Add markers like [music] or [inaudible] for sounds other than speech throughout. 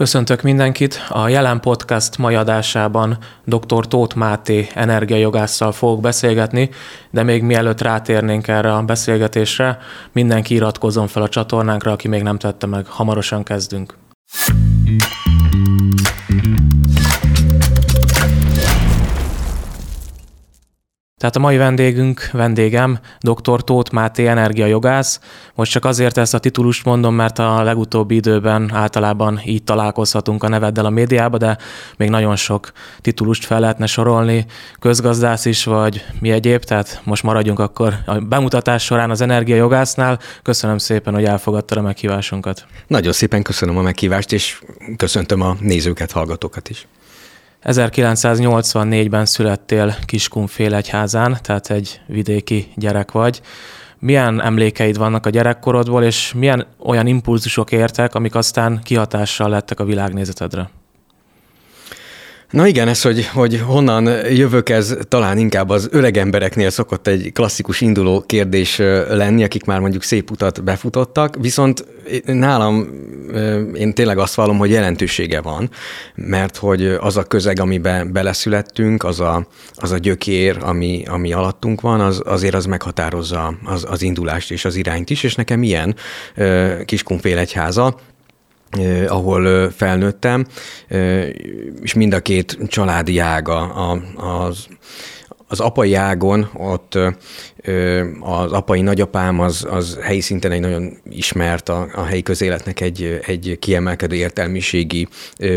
Köszöntök mindenkit! A jelen podcast mai adásában dr. Tóth Máté energiajogásszal fogok beszélgetni, de még mielőtt rátérnénk erre a beszélgetésre, mindenki iratkozzon fel a csatornánkra, aki még nem tette meg. Hamarosan kezdünk. Tehát a mai vendégünk, vendégem, dr. Tóth Máté energiajogász. Most csak azért ezt a titulust mondom, mert a legutóbbi időben általában így találkozhatunk a neveddel a médiába, de még nagyon sok titulust fel lehetne sorolni, közgazdász is, vagy mi egyéb, tehát most maradjunk akkor a bemutatás során az energiajogásznál. Köszönöm szépen, hogy elfogadta a meghívásunkat. Nagyon szépen köszönöm a meghívást, és köszöntöm a nézőket, hallgatókat is. 1984-ben születtél Kiskunfélegyházán, tehát egy vidéki gyerek vagy. Milyen emlékeid vannak a gyerekkorodból, és milyen olyan impulzusok értek, amik aztán kihatással lettek a világnézetedre? Na igen, ez, hogy, hogy honnan jövök, ez talán inkább az öreg embereknél szokott egy klasszikus induló kérdés lenni, akik már mondjuk szép utat befutottak, viszont nálam én tényleg azt vallom, hogy jelentősége van, mert hogy az a közeg, amiben beleszülettünk, az a, az a gyökér, ami, ami alattunk van, az, azért az meghatározza az, az indulást és az irányt is, és nekem ilyen Kiskunfélegyháza, ahol felnőttem, és mind a két családi ága az, az apai ágon ott az apai nagyapám az, az helyi szinten egy nagyon ismert, a, a helyi közéletnek egy, egy kiemelkedő értelmiségi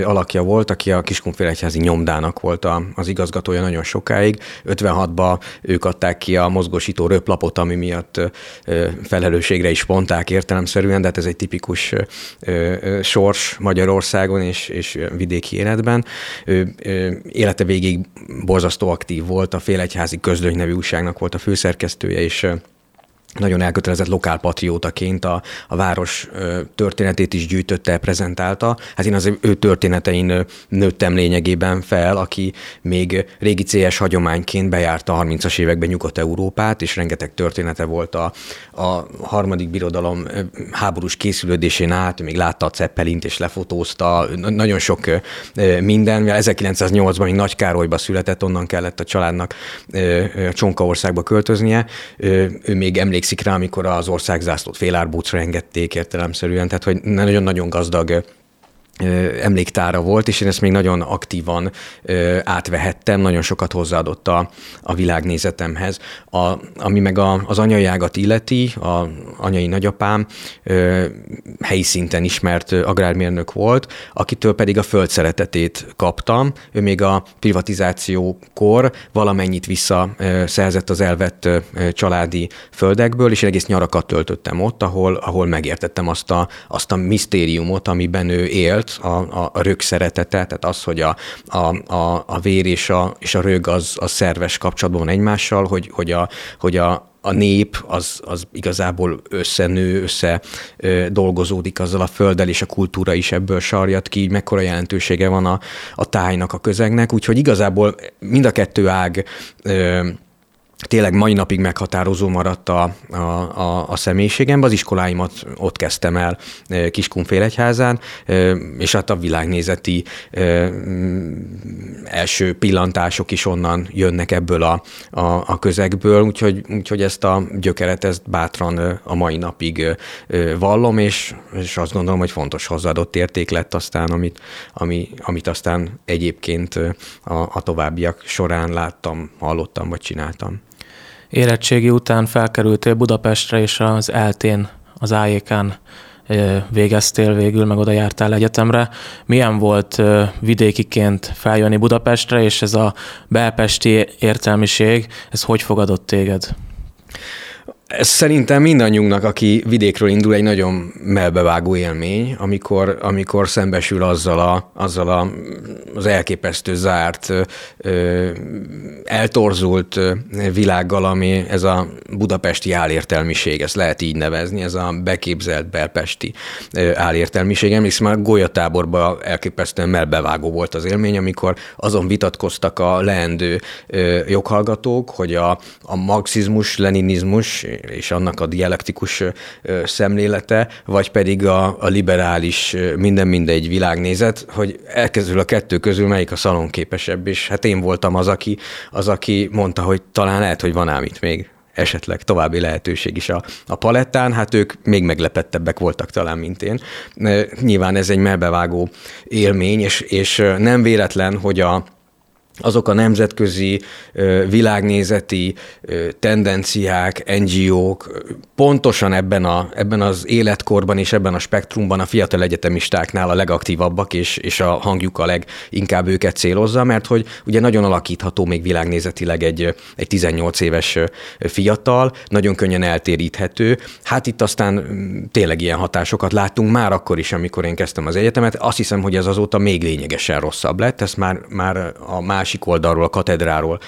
alakja volt, aki a Kiskunfélegyházi nyomdának volt a, az igazgatója nagyon sokáig. 56-ba ők adták ki a mozgósító röplapot, ami miatt felelősségre is vonták értelemszerűen, de hát ez egy tipikus sors Magyarországon és, és vidéki életben. Ő élete végig borzasztó aktív volt, a Félegyházi Közlöny nevű újságnak volt a főszerkesztő, szerkesztője, és nagyon elkötelezett lokálpatriótaként a, a város történetét is gyűjtötte, prezentálta. Hát én az ő történetein nőttem lényegében fel, aki még régi CS hagyományként bejárta a 30-as években Nyugat-Európát, és rengeteg története volt a, a harmadik birodalom háborús készülődésén át, még látta a Zeppelint és lefotózta, nagyon sok minden, mivel 1908-ban még Nagy Károlyba született, onnan kellett a családnak Csonkaországba költöznie, ő még emlékszik emlékszik rá, amikor az országzászlót félárbúcra engedték értelemszerűen, tehát hogy nagyon-nagyon gazdag emléktára volt, és én ezt még nagyon aktívan átvehettem, nagyon sokat hozzáadott a, a világnézetemhez. A, ami meg a, az anyai ágat illeti, a anyai nagyapám helyi szinten ismert agrármérnök volt, akitől pedig a föld szeretetét kaptam. Ő még a privatizációkor valamennyit visszaszerzett az elvett családi földekből, és én egész nyarakat töltöttem ott, ahol, ahol megértettem azt a, azt a misztériumot, amiben ő élt, volt a, a, a rög szeretete, tehát az, hogy a, a, a, a vér és a, és a rög az, az szerves kapcsolatban van egymással, hogy, hogy, a, hogy a, a nép az, az igazából összenő, össze ö, dolgozódik azzal a földdel, és a kultúra is ebből sarjat ki, így mekkora jelentősége van a, a tájnak, a közegnek, úgyhogy igazából mind a kettő ág ö, tényleg mai napig meghatározó maradt a, a, a, a személyiségemben. Az iskoláimat ott kezdtem el Kiskunfélegyházán, és hát a világnézeti első pillantások is onnan jönnek ebből a, a, a közegből, úgyhogy, úgyhogy ezt a gyökeret ezt bátran a mai napig vallom, és, és azt gondolom, hogy fontos hozzáadott érték lett aztán, amit, ami, amit aztán egyébként a, a továbbiak során láttam, hallottam vagy csináltam. Érettségi után felkerültél Budapestre, és az eltén, az ájékán végeztél végül, meg oda jártál egyetemre. Milyen volt vidékiként feljönni Budapestre, és ez a belpesti értelmiség, ez hogy fogadott téged? Ez szerintem mindannyiunknak, aki vidékről indul, egy nagyon melbevágó élmény, amikor, amikor szembesül azzal, a, azzal a, az elképesztő zárt, eltorzult világgal, ami ez a budapesti álértelmiség, ezt lehet így nevezni, ez a beképzelt belpesti álértelmiség. Emlékszem, a golyatáborban elképesztően melbevágó volt az élmény, amikor azon vitatkoztak a leendő joghallgatók, hogy a, a marxizmus, leninizmus és annak a dialektikus szemlélete, vagy pedig a, a liberális minden mindegy világnézet, hogy elkezdül a kettő közül melyik a szalonképesebb, és hát én voltam az, aki, az, aki mondta, hogy talán lehet, hogy van ám itt még esetleg további lehetőség is a, a palettán, hát ők még meglepettebbek voltak talán, mint én. Nyilván ez egy melbevágó élmény, és, és nem véletlen, hogy a, azok a nemzetközi világnézeti tendenciák, NGO-k pontosan ebben, a, ebben az életkorban és ebben a spektrumban a fiatal egyetemistáknál a legaktívabbak, és, és a hangjuk a leginkább őket célozza, mert hogy ugye nagyon alakítható még világnézetileg egy, egy 18 éves fiatal, nagyon könnyen eltéríthető. Hát itt aztán tényleg ilyen hatásokat láttunk már akkor is, amikor én kezdtem az egyetemet. Azt hiszem, hogy ez azóta még lényegesen rosszabb lett, ezt már, már a más másik oldalról, a katedráról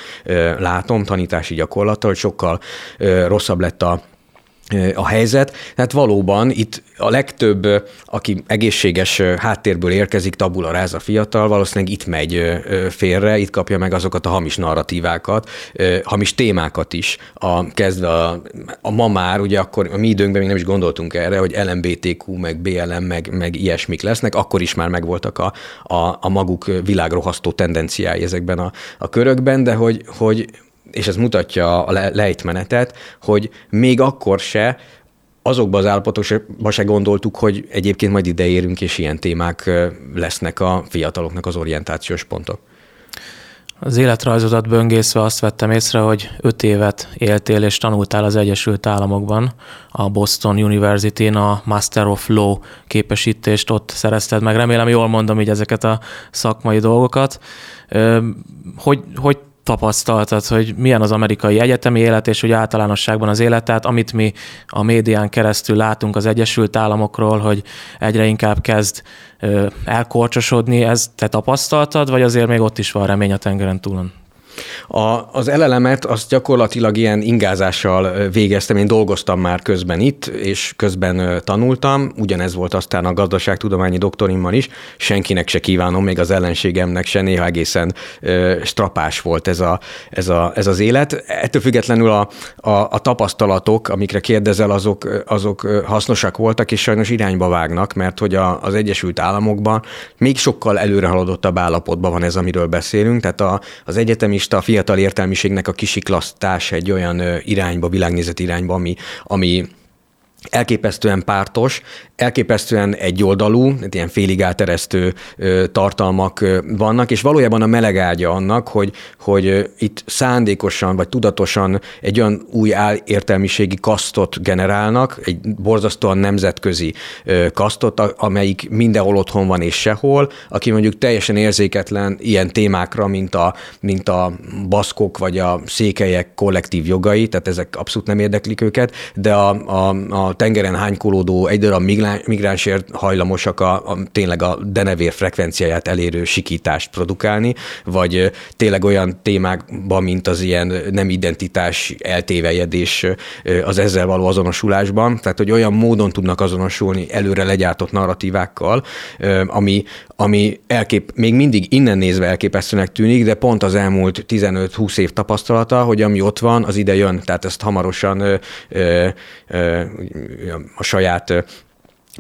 látom, tanítási gyakorlattal, hogy sokkal rosszabb lett a a helyzet. Tehát valóban itt a legtöbb, aki egészséges háttérből érkezik, tabula ráz a fiatal, valószínűleg itt megy félre, itt kapja meg azokat a hamis narratívákat, hamis témákat is, a, kezdve a, a ma már, ugye akkor a mi időnkben még nem is gondoltunk erre, hogy LMBTQ, meg BLM, meg, meg ilyesmik lesznek, akkor is már megvoltak a, a, a maguk világrohasztó tendenciái ezekben a, a körökben, de hogy, hogy és ez mutatja a lejtmenetet, hogy még akkor se azokban az állapotokban se gondoltuk, hogy egyébként majd ide érünk, és ilyen témák lesznek a fiataloknak az orientációs pontok. Az életrajzodat böngészve azt vettem észre, hogy öt évet éltél és tanultál az Egyesült Államokban, a Boston University-n a Master of Law képesítést ott szerezted meg. Remélem jól mondom így ezeket a szakmai dolgokat. Hogy, hogy tapasztaltad, hogy milyen az amerikai egyetemi élet, és hogy általánosságban az élet, tehát amit mi a médián keresztül látunk az Egyesült Államokról, hogy egyre inkább kezd elkorcsosodni, ez te tapasztaltad, vagy azért még ott is van remény a tengeren túlon? A, az elelemet azt gyakorlatilag ilyen ingázással végeztem, én dolgoztam már közben itt, és közben tanultam, ugyanez volt aztán a gazdaságtudományi doktorimmal is, senkinek se kívánom, még az ellenségemnek se, néha egészen strapás volt ez, a, ez, a, ez az élet. Ettől függetlenül a, a, a tapasztalatok, amikre kérdezel, azok, azok hasznosak voltak, és sajnos irányba vágnak, mert hogy a, az Egyesült Államokban még sokkal előre haladottabb állapotban van ez, amiről beszélünk, tehát a, az egyetemi a fiatal értelmiségnek a kisiklasztás egy olyan irányba, világnézet irányba, ami, ami elképesztően pártos, elképesztően egyoldalú, ilyen félig áteresztő tartalmak vannak, és valójában a meleg ágya annak, hogy, hogy itt szándékosan vagy tudatosan egy olyan új értelmiségi kasztot generálnak, egy borzasztóan nemzetközi kasztot, amelyik mindenhol otthon van és sehol, aki mondjuk teljesen érzéketlen ilyen témákra, mint a, mint a baszkok vagy a székelyek kollektív jogai, tehát ezek abszolút nem érdeklik őket, de a, a, a tengeren hánykolódó egy darab migránsért hajlamosak a, a, tényleg a denevér frekvenciáját elérő sikítást produkálni, vagy tényleg olyan témákban, mint az ilyen nem identitás eltévejedés az ezzel való azonosulásban, tehát hogy olyan módon tudnak azonosulni előre legyártott narratívákkal, ami, ami elkép, még mindig innen nézve elképesztőnek tűnik, de pont az elmúlt 15-20 év tapasztalata, hogy ami ott van, az ide jön, tehát ezt hamarosan ö, ö, ö, a saját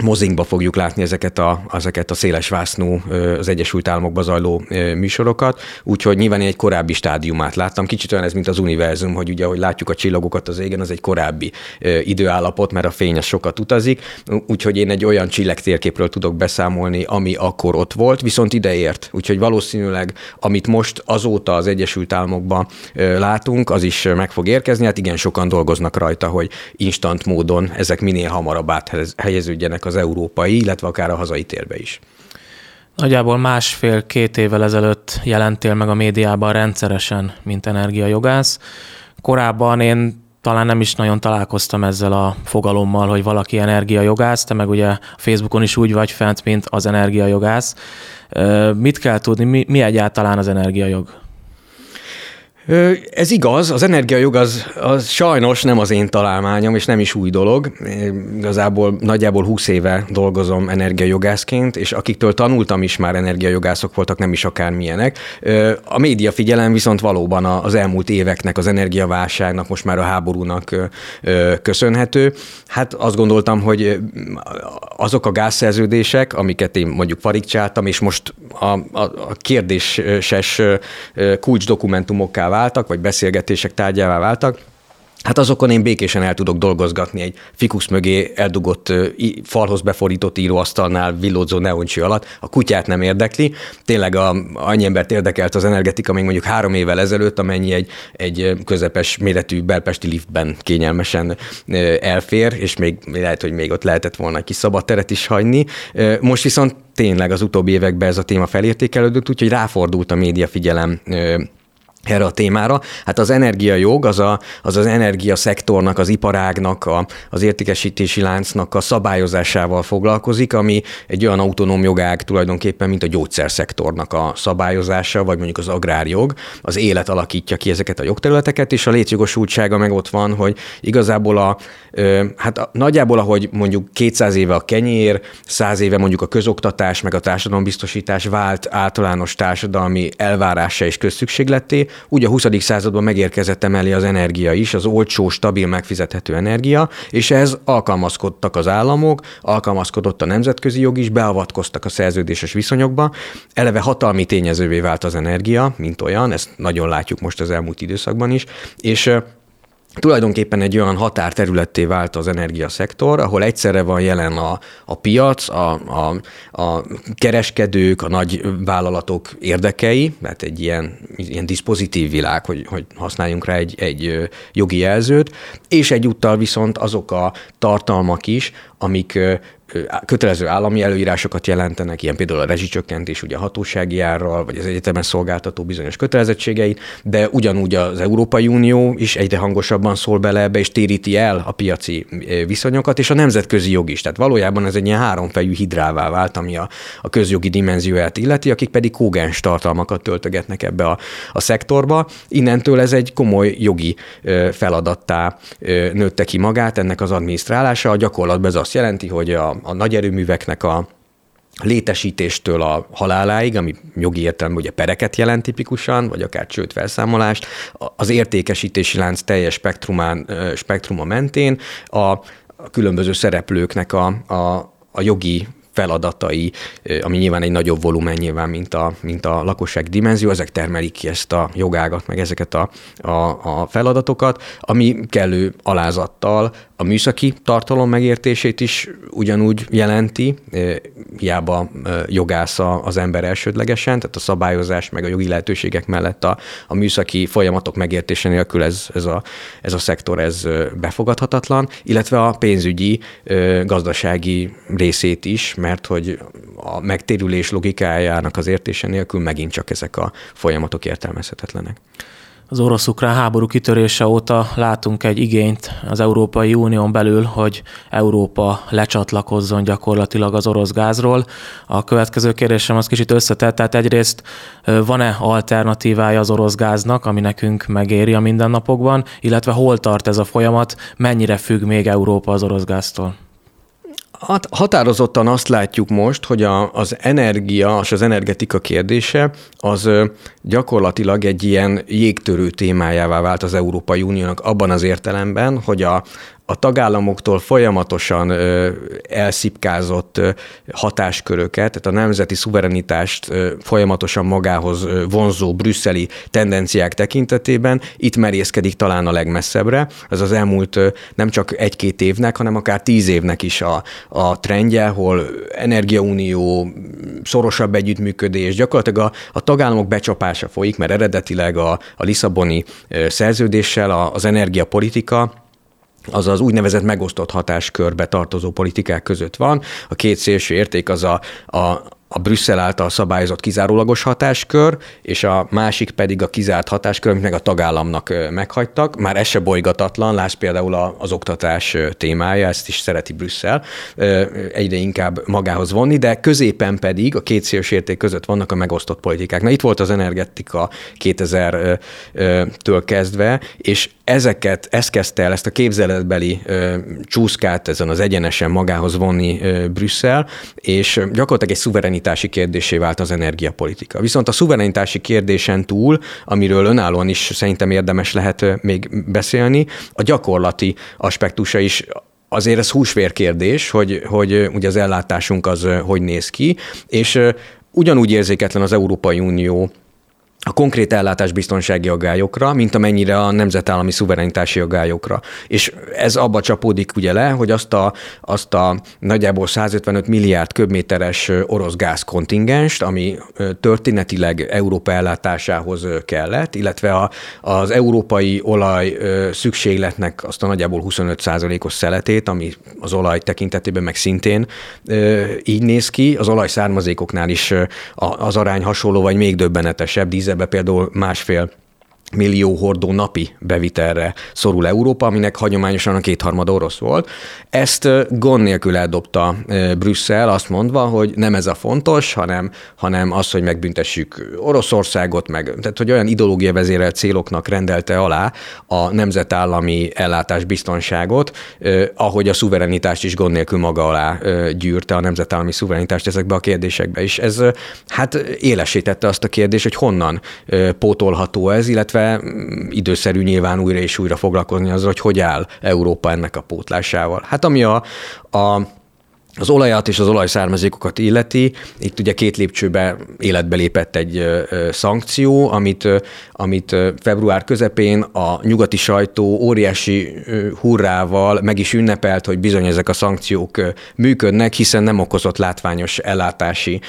mozinkba fogjuk látni ezeket a, ezeket a széles vásznú az Egyesült Államokba zajló műsorokat, úgyhogy nyilván én egy korábbi stádiumát láttam. Kicsit olyan ez, mint az univerzum, hogy ugye, ahogy látjuk a csillagokat az égen, az egy korábbi időállapot, mert a fény az sokat utazik, úgyhogy én egy olyan csillagtérképről tudok beszámolni, ami akkor ott volt, viszont ideért. Úgyhogy valószínűleg, amit most azóta az Egyesült Államokban látunk, az is meg fog érkezni. Hát igen, sokan dolgoznak rajta, hogy instant módon ezek minél hamarabb áthelyeződjenek az európai, illetve akár a hazai térbe is. Nagyjából másfél-két évvel ezelőtt jelentél meg a médiában rendszeresen, mint energiajogász. Korábban én talán nem is nagyon találkoztam ezzel a fogalommal, hogy valaki energiajogász, te meg ugye Facebookon is úgy vagy fent, mint az energiajogász. Mit kell tudni, mi, mi egyáltalán az energiajog? Ez igaz, az energiajog az, az sajnos nem az én találmányom, és nem is új dolog. Én igazából nagyjából 20 éve dolgozom energiajogászként, és akiktől tanultam is már energiajogászok voltak, nem is akármilyenek. A média figyelem viszont valóban az elmúlt éveknek, az energiaválságnak, most már a háborúnak köszönhető. Hát azt gondoltam, hogy azok a gázszerződések, amiket én mondjuk farigcsáltam, és most a, a, a kérdéses kulcsdokumentumokká váltak, vagy beszélgetések tárgyává váltak, Hát azokon én békésen el tudok dolgozgatni egy fikusz mögé eldugott falhoz beforított íróasztalnál villódzó neoncső alatt. A kutyát nem érdekli. Tényleg a, annyi embert érdekelt az energetika még mondjuk három évvel ezelőtt, amennyi egy, egy közepes méretű belpesti liftben kényelmesen elfér, és még lehet, hogy még ott lehetett volna egy kis szabad teret is hagyni. Most viszont tényleg az utóbbi években ez a téma felértékelődött, úgyhogy ráfordult a média figyelem erre a témára. Hát az energiajog az a, az, az energiaszektornak, az iparágnak, a, az értékesítési láncnak a szabályozásával foglalkozik, ami egy olyan autonóm jogág tulajdonképpen, mint a gyógyszerszektornak a szabályozása, vagy mondjuk az agrárjog. Az élet alakítja ki ezeket a jogterületeket, és a létjogosultsága meg ott van, hogy igazából a, hát a, nagyjából, ahogy mondjuk 200 éve a kenyér, 100 éve mondjuk a közoktatás, meg a társadalombiztosítás vált általános társadalmi elvárása és közszükségleté, úgy a 20. században megérkezett emellé az energia is, az olcsó, stabil, megfizethető energia, és ez alkalmazkodtak az államok, alkalmazkodott a nemzetközi jog is, beavatkoztak a szerződéses viszonyokba. Eleve hatalmi tényezővé vált az energia, mint olyan, ezt nagyon látjuk most az elmúlt időszakban is, és tulajdonképpen egy olyan határterületté vált az energiaszektor, ahol egyszerre van jelen a, a piac, a, a, a kereskedők, a nagy vállalatok érdekei, mert egy ilyen, ilyen diszpozitív világ, hogy, hogy használjunk rá egy, egy jogi jelzőt, és egyúttal viszont azok a tartalmak is, amik kötelező állami előírásokat jelentenek, ilyen például a rezsicsökkentés ugye a hatósági árral, vagy az egyetemen szolgáltató bizonyos kötelezettségeit, de ugyanúgy az Európai Unió is egyre hangosabban szól bele ebbe, és téríti el a piaci viszonyokat, és a nemzetközi jog is. Tehát valójában ez egy ilyen háromfejű hidrává vált, ami a, a közjogi dimenzióját illeti, akik pedig kógens tartalmakat töltögetnek ebbe a, a szektorba. Innentől ez egy komoly jogi feladattá nőtte ki magát ennek az adminisztrálása. A gyakorlatban ez azt jelenti, hogy a a, nagy erőműveknek a létesítéstől a haláláig, ami jogi értelemben ugye pereket jelent tipikusan, vagy akár csőd felszámolást, az értékesítési lánc teljes spektrumán, spektruma mentén a, a különböző szereplőknek a, a, a jogi feladatai, ami nyilván egy nagyobb volumen nyilván, mint a, mint a lakosság dimenzió, ezek termelik ki ezt a jogágat, meg ezeket a, a, a feladatokat, ami kellő alázattal a műszaki tartalom megértését is ugyanúgy jelenti, hiába jogásza az ember elsődlegesen, tehát a szabályozás meg a jogi lehetőségek mellett a, a műszaki folyamatok megértése nélkül ez, ez, a, ez a szektor ez befogadhatatlan, illetve a pénzügyi, gazdasági részét is, mert hogy a megtérülés logikájának az értése nélkül megint csak ezek a folyamatok értelmezhetetlenek. Az orosz-ukrán háború kitörése óta látunk egy igényt az Európai Unión belül, hogy Európa lecsatlakozzon gyakorlatilag az orosz gázról. A következő kérdésem az kicsit összetett, tehát egyrészt van-e alternatívája az orosz gáznak, ami nekünk megéri a mindennapokban, illetve hol tart ez a folyamat, mennyire függ még Európa az orosz gáztól? Hát határozottan azt látjuk most, hogy a, az energia és az energetika kérdése az gyakorlatilag egy ilyen jégtörő témájává vált az Európai Uniónak abban az értelemben, hogy a, a tagállamoktól folyamatosan elszipkázott hatásköröket, tehát a nemzeti szuverenitást folyamatosan magához vonzó brüsszeli tendenciák tekintetében itt merészkedik talán a legmesszebbre. Ez az elmúlt nem csak egy-két évnek, hanem akár tíz évnek is a, a trendje, hol energiaunió, szorosabb együttműködés, gyakorlatilag a, a tagállamok becsapása folyik, mert eredetileg a, a Lisszaboni szerződéssel a, az energiapolitika az az úgynevezett megosztott hatáskörbe tartozó politikák között van. A két szélső érték az a, a a Brüsszel által szabályozott kizárólagos hatáskör, és a másik pedig a kizárt hatáskör, amit meg a tagállamnak meghagytak. Már ez se bolygatatlan, láss például az oktatás témája, ezt is szereti Brüsszel egyre inkább magához vonni, de középen pedig a két szélső érték között vannak a megosztott politikák. Na itt volt az energetika 2000-től kezdve, és ezeket, ezt kezdte el, ezt a képzeletbeli csúszkát ezen az egyenesen magához vonni Brüsszel, és gyakorlatilag egy szuverenitási kérdésé vált az energiapolitika. Viszont a szuverenitási kérdésen túl, amiről önállóan is szerintem érdemes lehet még beszélni, a gyakorlati aspektusa is azért ez húsvér kérdés, hogy, hogy ugye az ellátásunk az hogy néz ki, és ugyanúgy érzéketlen az Európai Unió a konkrét ellátás biztonsági aggályokra, mint amennyire a nemzetállami szuverenitási aggályokra. És ez abba csapódik ugye le, hogy azt a, azt a nagyjából 155 milliárd köbméteres orosz gázkontingenst, ami történetileg Európa ellátásához kellett, illetve a, az európai olaj szükségletnek azt a nagyjából 25 os szeletét, ami az olaj tekintetében meg szintén így néz ki. Az olaj származékoknál is az arány hasonló, vagy még döbbenetesebb, dízel ebbe például másfél millió hordó napi bevitelre szorul Európa, aminek hagyományosan a kétharmad orosz volt. Ezt gond nélkül eldobta Brüsszel, azt mondva, hogy nem ez a fontos, hanem, hanem az, hogy megbüntessük Oroszországot, meg, tehát hogy olyan ideológia vezérelt céloknak rendelte alá a nemzetállami ellátás biztonságot, ahogy a szuverenitást is gond nélkül maga alá gyűrte a nemzetállami szuverenitást ezekbe a kérdésekbe. És ez hát élesítette azt a kérdést, hogy honnan pótolható ez, illetve időszerű nyilván újra és újra foglalkozni azzal, hogy hogy áll Európa ennek a pótlásával. Hát ami a, a az olajat és az olajszármazékokat illeti, itt ugye két lépcsőbe életbe lépett egy szankció, amit, amit február közepén a nyugati sajtó óriási hurrával meg is ünnepelt, hogy bizony ezek a szankciók működnek, hiszen nem okozott látványos ellátási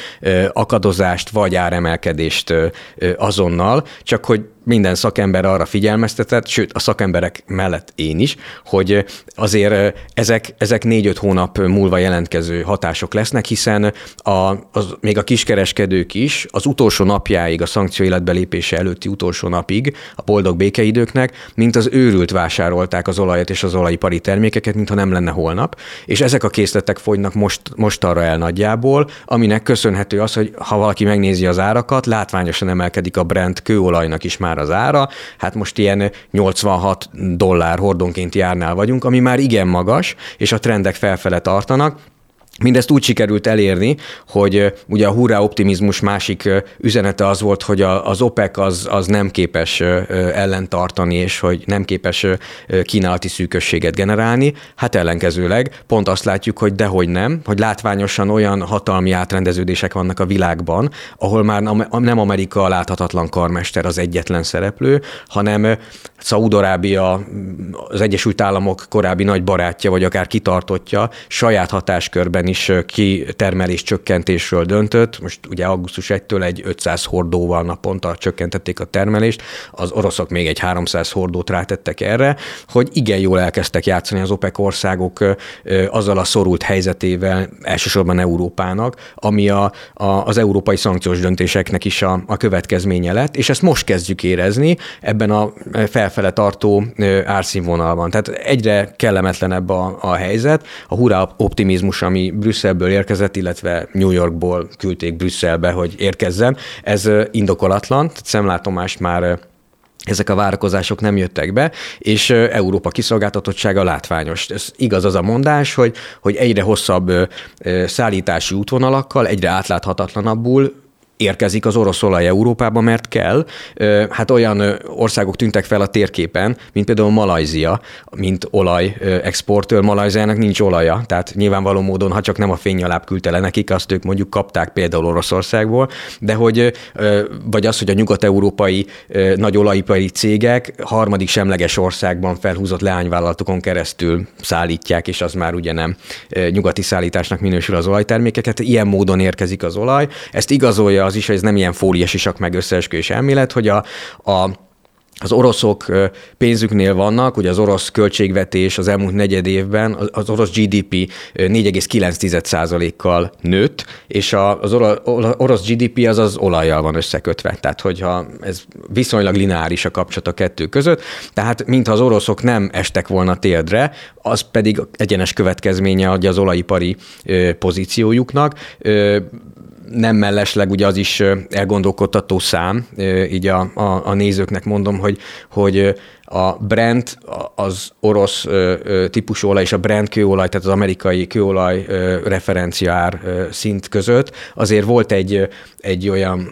akadozást vagy áremelkedést azonnal, csak hogy minden szakember arra figyelmeztetett, sőt a szakemberek mellett én is, hogy azért ezek, ezek négy-öt hónap múlva jelentkező hatások lesznek, hiszen a, az, még a kiskereskedők is az utolsó napjáig, a szankció életbelépése előtti utolsó napig, a boldog békeidőknek, mint az őrült vásárolták az olajat és az olajipari termékeket, mintha nem lenne holnap, és ezek a készletek fogynak most, most arra el nagyjából, aminek köszönhető az, hogy ha valaki megnézi az árakat, látványosan emelkedik a Brent kőolajnak is már már az ára, hát most ilyen 86 dollár hordonként járnál vagyunk, ami már igen magas, és a trendek felfele tartanak, Mindezt úgy sikerült elérni, hogy ugye a hurrá optimizmus másik üzenete az volt, hogy az OPEC az, az nem képes ellentartani, és hogy nem képes kínálati szűkösséget generálni. Hát ellenkezőleg pont azt látjuk, hogy dehogy nem, hogy látványosan olyan hatalmi átrendeződések vannak a világban, ahol már nem Amerika a láthatatlan karmester az egyetlen szereplő, hanem Szaúd-Arábia, az Egyesült Államok korábbi nagy barátja, vagy akár kitartotja, saját hatáskörben is kitermelés csökkentésről döntött. Most ugye augusztus 1-től egy 500 hordóval naponta csökkentették a termelést, az oroszok még egy 300 hordót rátettek erre, hogy igen jól elkezdtek játszani az OPEC országok azzal a szorult helyzetével, elsősorban Európának, ami a, a, az európai szankciós döntéseknek is a, a következménye lett, és ezt most kezdjük érezni ebben a fel felfele tartó árszínvonalban. Tehát egyre kellemetlenebb a, a helyzet. A hurrá optimizmus, ami Brüsszelből érkezett, illetve New Yorkból küldték Brüsszelbe, hogy érkezzen, ez indokolatlan, tehát szemlátomást már ezek a várakozások nem jöttek be, és Európa kiszolgáltatottsága látványos. Ez igaz az a mondás, hogy, hogy egyre hosszabb szállítási útvonalakkal, egyre átláthatatlanabbul érkezik az orosz olaj Európába, mert kell. Hát olyan országok tűntek fel a térképen, mint például Malajzia, mint olaj exportőr. Malajziának nincs olaja, tehát nyilvánvaló módon, ha csak nem a fényaláb küldte le nekik, azt ők mondjuk kapták például Oroszországból, de hogy, vagy az, hogy a nyugat-európai nagy olajipari cégek harmadik semleges országban felhúzott leányvállalatokon keresztül szállítják, és az már ugye nem nyugati szállításnak minősül az olajtermékeket. Ilyen módon érkezik az olaj. Ezt igazolja az is, hogy ez nem ilyen fóliás isak meg összeesküvés elmélet, hogy a, a az oroszok pénzüknél vannak, ugye az orosz költségvetés az elmúlt negyed évben, az orosz GDP 4,9%-kal nőtt, és az orosz GDP az az olajjal van összekötve. Tehát, hogyha ez viszonylag lineáris a kapcsolat a kettő között, tehát mintha az oroszok nem estek volna térdre, az pedig egyenes következménye adja az olajipari pozíciójuknak nem mellesleg ugye az is elgondolkodtató szám, így a, a, a nézőknek mondom, hogy, hogy a Brent, az orosz típusú olaj és a Brent kőolaj, tehát az amerikai kőolaj referenciár szint között. Azért volt egy, egy olyan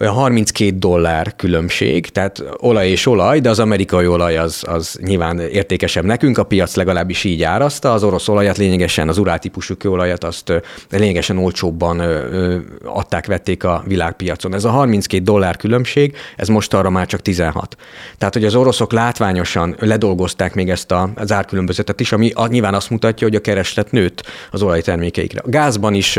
olyan 32 dollár különbség, tehát olaj és olaj, de az amerikai olaj az, az nyilván értékesebb nekünk, a piac legalábbis így árazta, az orosz olajat lényegesen, az uráltípusú kőolajat azt lényegesen olcsóbban adták, vették a világpiacon. Ez a 32 dollár különbség, ez most arra már csak 16. Tehát, hogy az oroszok látványosan ledolgozták még ezt a, az árkülönbözetet is, ami nyilván azt mutatja, hogy a kereslet nőtt az olajtermékeikre. A gázban is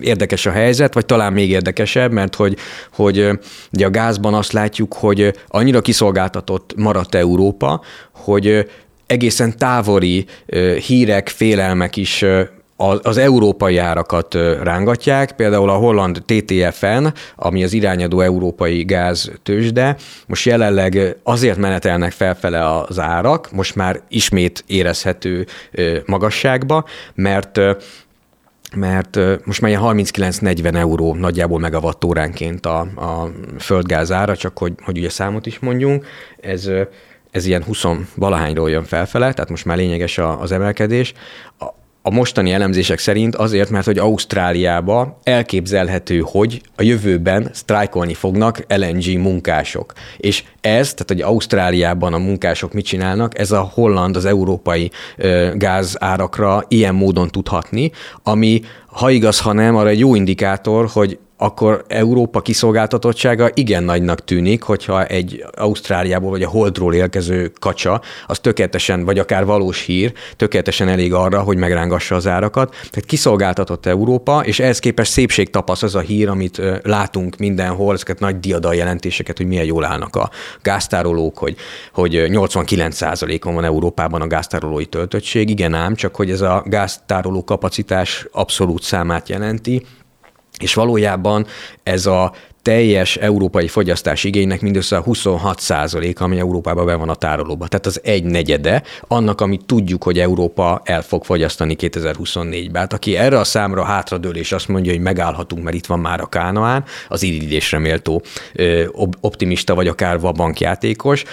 érdekes a helyzet, vagy talán még érdekesebb, mert hogy, hogy ugye a gázban azt látjuk, hogy annyira kiszolgáltatott maradt Európa, hogy egészen távoli hírek, félelmek is az európai árakat rángatják, például a holland TTFN, ami az irányadó európai gáz tőzsde, most jelenleg azért menetelnek felfele az árak, most már ismét érezhető magasságba, mert mert most már ilyen 39-40 euró nagyjából megawattóránként a, a földgáz ára, csak hogy, hogy ugye számot is mondjunk, ez, ez ilyen 20 valahányról jön felfele, tehát most már lényeges az emelkedés a mostani elemzések szerint azért, mert hogy Ausztráliába elképzelhető, hogy a jövőben sztrájkolni fognak LNG munkások. És ez, tehát hogy Ausztráliában a munkások mit csinálnak, ez a holland, az európai gázárakra ilyen módon tudhatni, ami ha igaz, ha nem, arra egy jó indikátor, hogy akkor Európa kiszolgáltatottsága igen nagynak tűnik, hogyha egy Ausztráliából vagy a Holdról érkező kacsa, az tökéletesen, vagy akár valós hír, tökéletesen elég arra, hogy megrángassa az árakat. Tehát kiszolgáltatott Európa, és ehhez képest szépség tapasz az a hír, amit látunk mindenhol, ezeket nagy diadal jelentéseket, hogy milyen jól állnak a gáztárolók, hogy, hogy 89%-on van Európában a gáztárolói töltöttség. Igen ám, csak hogy ez a gáztároló kapacitás abszolút számát jelenti, és valójában ez a teljes európai fogyasztás igénynek mindössze a 26 százalék, ami Európában be van a tárolóban. Tehát az egy negyede annak, amit tudjuk, hogy Európa el fog fogyasztani 2024-ben. Hát aki erre a számra hátradől és azt mondja, hogy megállhatunk, mert itt van már a Kánoán, az irigylésre méltó optimista vagy akár bankjátékos.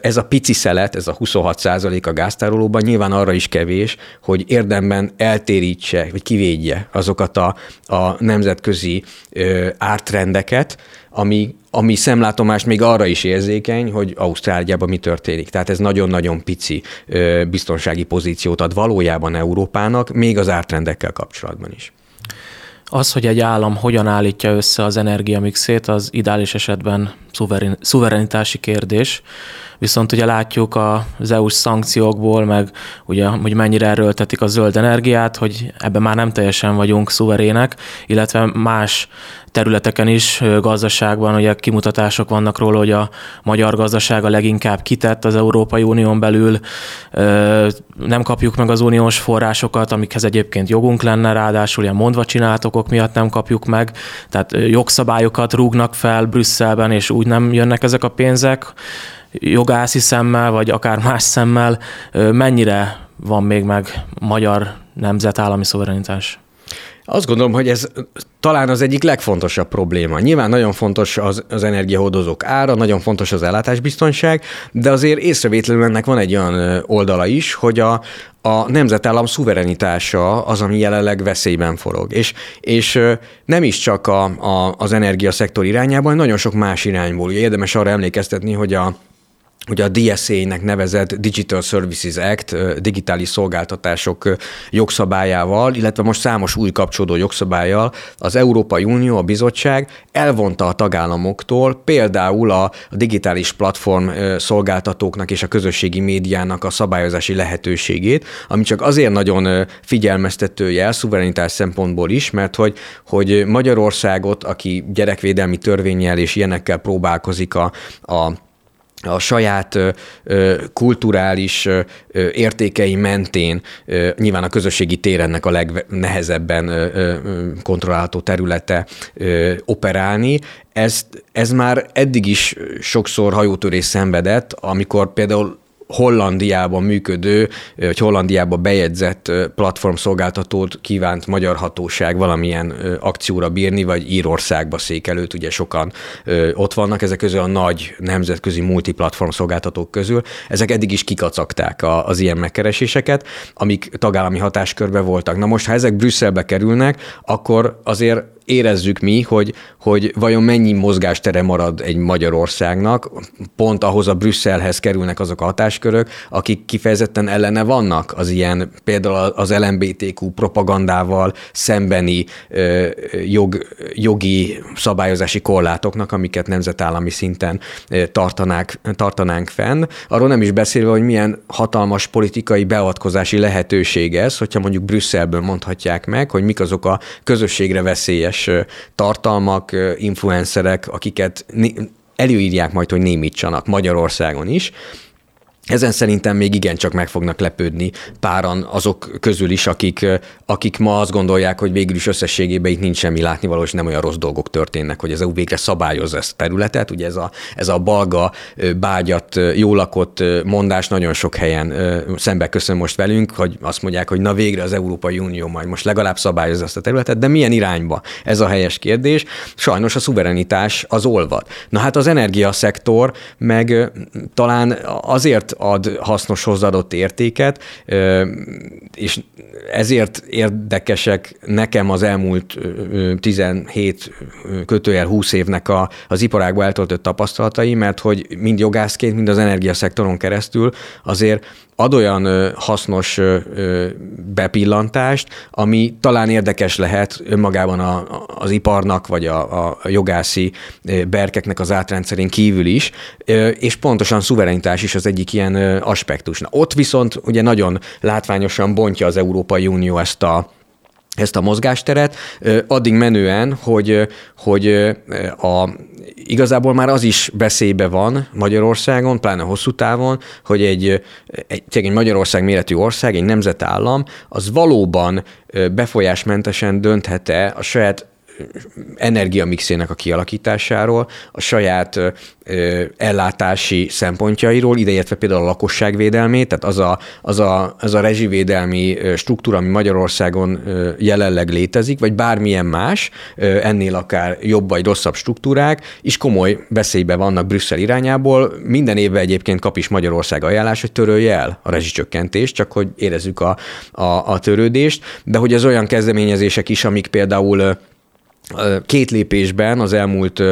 Ez a pici szelet, ez a 26 százalék a gáztárolóban nyilván arra is kevés, hogy érdemben eltérítse, vagy kivédje azokat a, a nemzetközi ártrendeket, ami, ami szemlátomást még arra is érzékeny, hogy Ausztráliában mi történik. Tehát ez nagyon-nagyon pici biztonsági pozíciót ad valójában Európának, még az ártrendekkel kapcsolatban is. Az, hogy egy állam hogyan állítja össze az energiamixét, az ideális esetben szuverin, szuverenitási kérdés. Viszont ugye látjuk az EU-s szankciókból, meg ugye, hogy mennyire erőltetik a zöld energiát, hogy ebben már nem teljesen vagyunk szuverének, illetve más területeken is, gazdaságban ugye kimutatások vannak róla, hogy a magyar gazdaság a leginkább kitett az Európai Unión belül, nem kapjuk meg az uniós forrásokat, amikhez egyébként jogunk lenne, ráadásul ilyen mondva csináltokok miatt nem kapjuk meg, tehát jogszabályokat rúgnak fel Brüsszelben, és úgy nem jönnek ezek a pénzek, jogászi szemmel, vagy akár más szemmel, mennyire van még meg magyar nemzetállami szuverenitás? Azt gondolom, hogy ez talán az egyik legfontosabb probléma. Nyilván nagyon fontos az, az energiahordozók ára, nagyon fontos az ellátásbiztonság, de azért észrevétlenül ennek van egy olyan oldala is, hogy a, a nemzetállam szuverenitása az, ami jelenleg veszélyben forog. És, és nem is csak a, a, az energiaszektor irányában, nagyon sok más irányból. Érdemes arra emlékeztetni, hogy a ugye a DSA-nek nevezett Digital Services Act digitális szolgáltatások jogszabályával, illetve most számos új kapcsolódó jogszabályjal az Európai Unió, a bizottság elvonta a tagállamoktól például a digitális platform szolgáltatóknak és a közösségi médiának a szabályozási lehetőségét, ami csak azért nagyon figyelmeztető jel szuverenitás szempontból is, mert hogy, hogy Magyarországot, aki gyerekvédelmi törvényel és ilyenekkel próbálkozik a, a a saját kulturális értékei mentén nyilván a közösségi tér ennek a legnehezebben kontrollálható területe operálni. Ez, ez már eddig is sokszor hajótörés szenvedett, amikor például Hollandiában működő, vagy Hollandiában bejegyzett platformszolgáltatót kívánt magyar hatóság valamilyen akcióra bírni, vagy Írországba székelőt, ugye sokan ott vannak, ezek közül a nagy nemzetközi multiplatform szolgáltatók közül. Ezek eddig is kikacagták az ilyen megkereséseket, amik tagállami hatáskörbe voltak. Na most, ha ezek Brüsszelbe kerülnek, akkor azért érezzük mi, hogy, hogy vajon mennyi mozgástere marad egy Magyarországnak, pont ahhoz a Brüsszelhez kerülnek azok a hatáskörök, akik kifejezetten ellene vannak az ilyen, például az LMBTQ propagandával szembeni ö, jog, jogi szabályozási korlátoknak, amiket nemzetállami szinten tartanák, tartanánk fenn. Arról nem is beszélve, hogy milyen hatalmas politikai beavatkozási lehetőség ez, hogyha mondjuk Brüsszelből mondhatják meg, hogy mik azok a közösségre veszélyes veszélyes tartalmak, influencerek, akiket előírják majd, hogy némítsanak Magyarországon is, ezen szerintem még igencsak meg fognak lepődni páran azok közül is, akik, akik ma azt gondolják, hogy végül is összességében itt nincs semmi látnivaló, és nem olyan rossz dolgok történnek, hogy az EU végre szabályozza ezt a területet. Ugye ez a, ez a balga, bágyat, jó lakott mondás nagyon sok helyen szembe köszön most velünk, hogy azt mondják, hogy na végre az Európai Unió majd most legalább szabályozza ezt a területet, de milyen irányba? Ez a helyes kérdés. Sajnos a szuverenitás az olvad. Na hát az energiaszektor meg talán azért ad hasznos hozzáadott értéket, és ezért érdekesek nekem az elmúlt 17 kötőjel 20 évnek a, az iparágban eltöltött tapasztalatai, mert hogy mind jogászként, mind az energiaszektoron keresztül azért ad olyan hasznos bepillantást, ami talán érdekes lehet önmagában a, az iparnak, vagy a, a jogászi berkeknek az átrendszerén kívül is, és pontosan szuverenitás is az egyik ilyen aspektus. Na, ott viszont ugye nagyon látványosan bontja az Európai Unió ezt a ezt a mozgásteret, addig menően, hogy, hogy a, igazából már az is veszélybe van Magyarországon, pláne hosszú távon, hogy egy, egy, egy Magyarország méretű ország, egy nemzetállam, az valóban befolyásmentesen dönthet-e a saját energiamixének a kialakításáról, a saját ellátási szempontjairól, ideértve például a lakosságvédelmét, tehát az a, az a, az a rezsivédelmi struktúra, ami Magyarországon jelenleg létezik, vagy bármilyen más, ennél akár jobb vagy rosszabb struktúrák, is komoly veszélybe vannak Brüsszel irányából. Minden évben egyébként kap is Magyarország ajánlás, hogy törölje el a rezsicsökkentést, csak hogy érezzük a, a, a törődést, de hogy az olyan kezdeményezések is, amik például két lépésben az elmúlt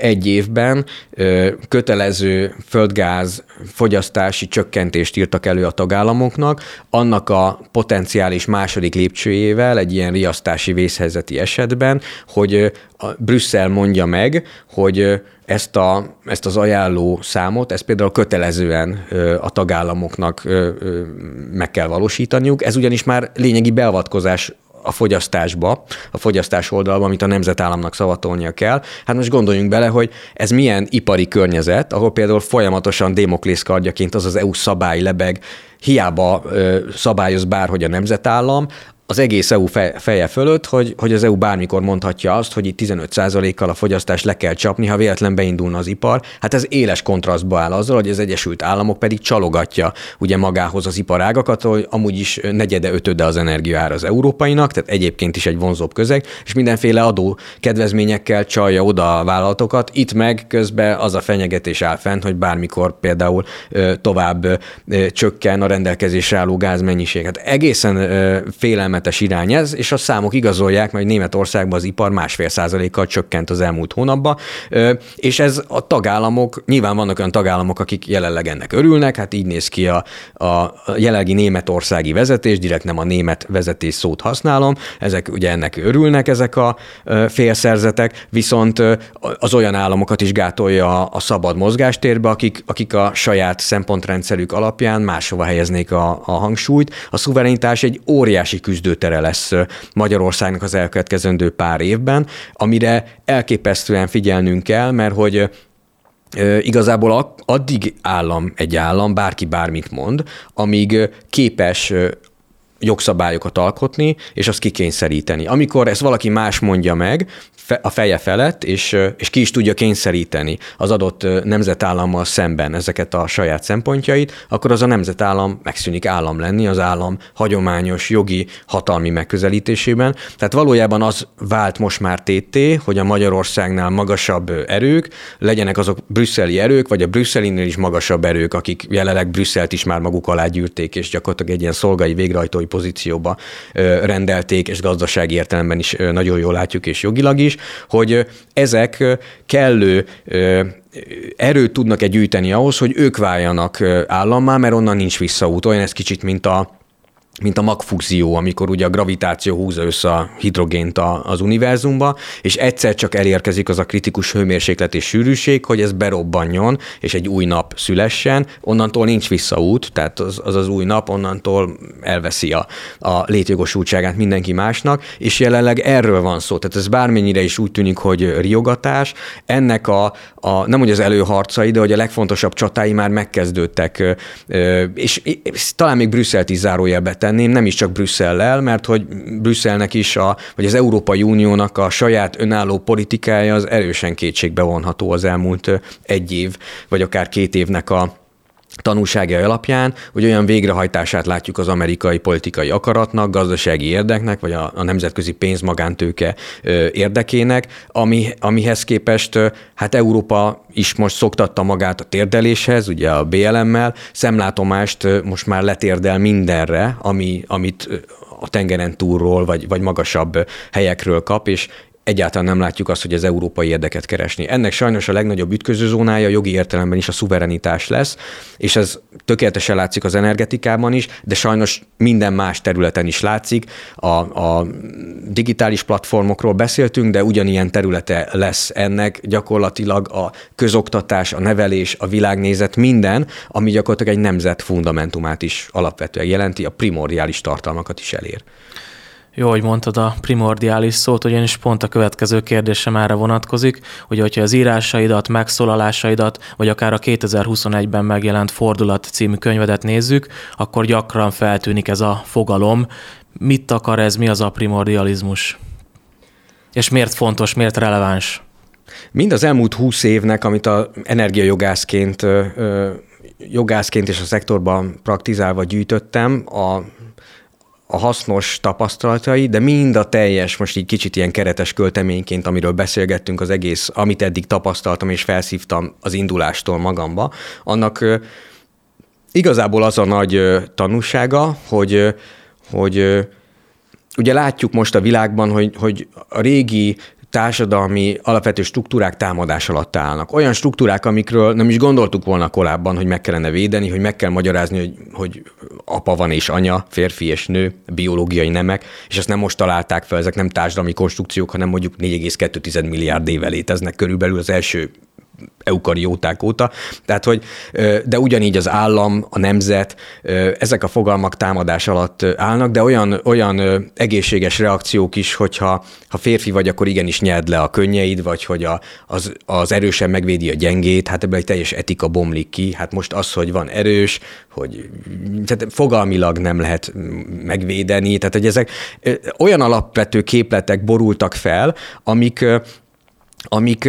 egy évben kötelező földgáz fogyasztási csökkentést írtak elő a tagállamoknak, annak a potenciális második lépcsőjével egy ilyen riasztási vészhelyzeti esetben, hogy Brüsszel mondja meg, hogy ezt, a, ezt az ajánló számot, ezt például kötelezően a tagállamoknak meg kell valósítaniuk. Ez ugyanis már lényegi beavatkozás a fogyasztásba, a fogyasztás oldalba, amit a nemzetállamnak szavatolnia kell. Hát most gondoljunk bele, hogy ez milyen ipari környezet, ahol például folyamatosan Démoklész kardjaként az az EU szabály lebeg, hiába ö, szabályoz bárhogy a nemzetállam, az egész EU feje fölött, hogy, hogy az EU bármikor mondhatja azt, hogy itt 15%-kal a fogyasztást le kell csapni, ha véletlen beindulna az ipar. Hát ez éles kontrasztba áll azzal, hogy az Egyesült Államok pedig csalogatja ugye magához az iparágakat, hogy amúgy is negyede, ötöde az energiaár az európainak, tehát egyébként is egy vonzóbb közeg, és mindenféle adó kedvezményekkel csalja oda a vállalatokat. Itt meg közben az a fenyegetés áll fent, hogy bármikor például tovább csökken a rendelkezésre álló gázmennyiség. Hát egészen félelmetes rettenetes irány ez, és a számok igazolják, hogy Németországban az ipar másfél százalékkal csökkent az elmúlt hónapban, és ez a tagállamok, nyilván vannak olyan tagállamok, akik jelenleg ennek örülnek, hát így néz ki a, a jelenlegi németországi vezetés, direkt nem a német vezetés szót használom, ezek ugye ennek örülnek ezek a félszerzetek, viszont az olyan államokat is gátolja a szabad mozgástérbe, akik, akik a saját szempontrendszerük alapján máshova helyeznék a, a hangsúlyt. A szuverenitás egy óriási küzdőtere lesz Magyarországnak az elkövetkezendő pár évben, amire elképesztően figyelnünk kell, mert hogy igazából addig állam egy állam, bárki bármit mond, amíg képes jogszabályokat alkotni, és azt kikényszeríteni. Amikor ezt valaki más mondja meg, a feje felett, és, és ki is tudja kényszeríteni az adott nemzetállammal szemben ezeket a saját szempontjait, akkor az a nemzetállam megszűnik állam lenni az állam hagyományos jogi hatalmi megközelítésében. Tehát valójában az vált most már tété, hogy a Magyarországnál magasabb erők, legyenek azok brüsszeli erők, vagy a brüsszelinél is magasabb erők, akik jelenleg Brüsszelt is már maguk alá gyűrték, és gyakorlatilag egy ilyen szolgai végrehajtói pozícióba rendelték, és gazdasági értelemben is nagyon jól látjuk, és jogilag is, hogy ezek kellő erőt tudnak egy gyűjteni ahhoz, hogy ők váljanak állammá, mert onnan nincs visszaút. Olyan ez kicsit, mint a mint a magfúzió, amikor ugye a gravitáció húzza össze a hidrogént az univerzumba, és egyszer csak elérkezik az a kritikus hőmérséklet és sűrűség, hogy ez berobbanjon, és egy új nap szülessen, onnantól nincs visszaút, tehát az az, az új nap onnantól elveszi a, a létjogosultságát mindenki másnak, és jelenleg erről van szó. Tehát ez bármennyire is úgy tűnik, hogy riogatás, ennek a, a nem hogy az előharcai, de hogy a legfontosabb csatái már megkezdődtek, és, és talán még Brüsszelt is zárójelbe tenném, nem is csak Brüsszellel, mert hogy Brüsszelnek is, a, vagy az Európai Uniónak a saját önálló politikája az erősen kétségbe vonható az elmúlt egy év, vagy akár két évnek a, tanulságai alapján, hogy olyan végrehajtását látjuk az amerikai politikai akaratnak, gazdasági érdeknek, vagy a, a nemzetközi pénzmagántőke érdekének, ami, amihez képest hát Európa is most szoktatta magát a térdeléshez, ugye a BLM-mel, szemlátomást most már letérdel mindenre, ami, amit a tengeren túlról, vagy, vagy magasabb helyekről kap, és egyáltalán nem látjuk azt, hogy az európai érdeket keresni. Ennek sajnos a legnagyobb ütközőzónája jogi értelemben is a szuverenitás lesz, és ez tökéletesen látszik az energetikában is, de sajnos minden más területen is látszik. A, a digitális platformokról beszéltünk, de ugyanilyen területe lesz ennek gyakorlatilag a közoktatás, a nevelés, a világnézet, minden, ami gyakorlatilag egy nemzet fundamentumát is alapvetően jelenti, a primordiális tartalmakat is elér. Jó, hogy mondtad a primordiális szót, ugyanis pont a következő kérdésem erre vonatkozik, hogy hogyha az írásaidat, megszólalásaidat, vagy akár a 2021-ben megjelent Fordulat című könyvedet nézzük, akkor gyakran feltűnik ez a fogalom. Mit akar ez, mi az a primordializmus? És miért fontos, miért releváns? Mind az elmúlt húsz évnek, amit a energiajogászként jogászként és a szektorban praktizálva gyűjtöttem, a a hasznos tapasztalatai, de mind a teljes, most így kicsit ilyen keretes költeményként, amiről beszélgettünk az egész, amit eddig tapasztaltam és felszívtam az indulástól magamba, annak igazából az a nagy tanúsága, hogy, hogy ugye látjuk most a világban, hogy, hogy a régi társadalmi alapvető struktúrák támadás alatt állnak. Olyan struktúrák, amikről nem is gondoltuk volna korábban, hogy meg kellene védeni, hogy meg kell magyarázni, hogy, hogy apa van és anya, férfi és nő, biológiai nemek, és ezt nem most találták fel, ezek nem társadalmi konstrukciók, hanem mondjuk 4,2 milliárd éve léteznek körülbelül az első eukarióták óta. Tehát, hogy, de ugyanígy az állam, a nemzet, ezek a fogalmak támadás alatt állnak, de olyan, olyan egészséges reakciók is, hogyha ha férfi vagy, akkor igenis nyerd le a könnyeid, vagy hogy a, az, az erősen megvédi a gyengét, hát ebből egy teljes etika bomlik ki. Hát most az, hogy van erős, hogy tehát fogalmilag nem lehet megvédeni, tehát hogy ezek olyan alapvető képletek borultak fel, amik, amik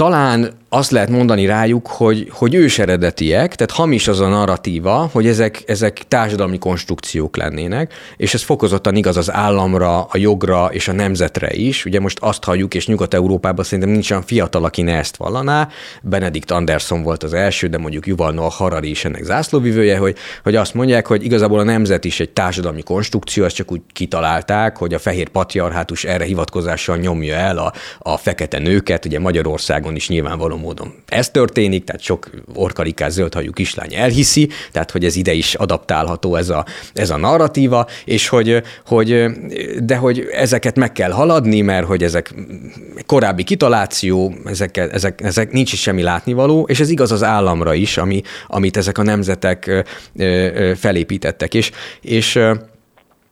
talán azt lehet mondani rájuk, hogy, hogy őseredetiek, tehát hamis az a narratíva, hogy ezek, ezek társadalmi konstrukciók lennének, és ez fokozottan igaz az államra, a jogra és a nemzetre is. Ugye most azt halljuk, és Nyugat-Európában szerintem nincs olyan fiatal, aki ne ezt vallaná. Benedikt Anderson volt az első, de mondjuk Yuval Noah Harari is ennek zászlóvivője, hogy, hogy azt mondják, hogy igazából a nemzet is egy társadalmi konstrukció, ezt csak úgy kitalálták, hogy a fehér patriarhátus erre hivatkozással nyomja el a, a fekete nőket, ugye Magyarországon is nyilvánvaló módon ez történik, tehát sok orkarikás zöldhajú kislány elhiszi, tehát hogy ez ide is adaptálható ez a, ez a narratíva, és hogy, hogy, de hogy ezeket meg kell haladni, mert hogy ezek korábbi kitaláció, ezek, ezek, ezek nincs is semmi látnivaló, és ez igaz az államra is, ami, amit ezek a nemzetek felépítettek. És, és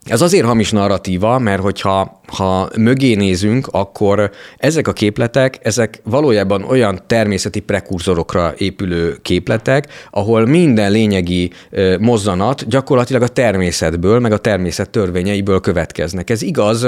ez azért hamis narratíva, mert hogyha ha mögé nézünk, akkor ezek a képletek, ezek valójában olyan természeti prekurzorokra épülő képletek, ahol minden lényegi mozzanat gyakorlatilag a természetből, meg a természet törvényeiből következnek. Ez igaz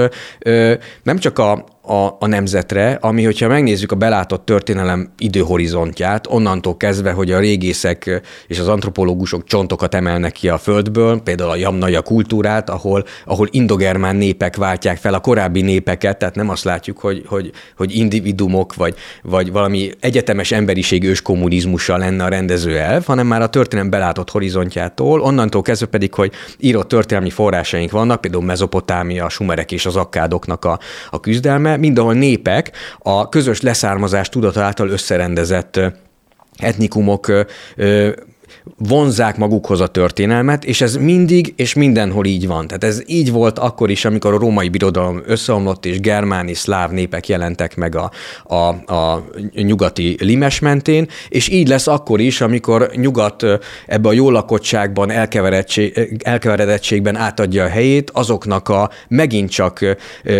nem csak a, a, a nemzetre, ami, hogyha megnézzük a belátott történelem időhorizontját, onnantól kezdve, hogy a régészek és az antropológusok csontokat emelnek ki a földből, például a jamnaja kultúrát, ahol, ahol indogermán népek váltják fel a korábbi népeket, tehát nem azt látjuk, hogy, hogy, hogy individumok vagy, vagy valami egyetemes emberiség őskommunizmussal lenne a rendező elv, hanem már a történelem belátott horizontjától, onnantól kezdve pedig, hogy írott történelmi forrásaink vannak, például Mezopotámia, a sumerek és az akkádoknak a, a küzdelme, mindenhol népek a közös leszármazás tudata által összerendezett etnikumok vonzák magukhoz a történelmet, és ez mindig és mindenhol így van. Tehát ez így volt akkor is, amikor a római birodalom összeomlott, és germáni, szláv népek jelentek meg a, a, a nyugati limes mentén, és így lesz akkor is, amikor nyugat ebbe a jó lakottságban, elkeveredettségben átadja a helyét azoknak a megint csak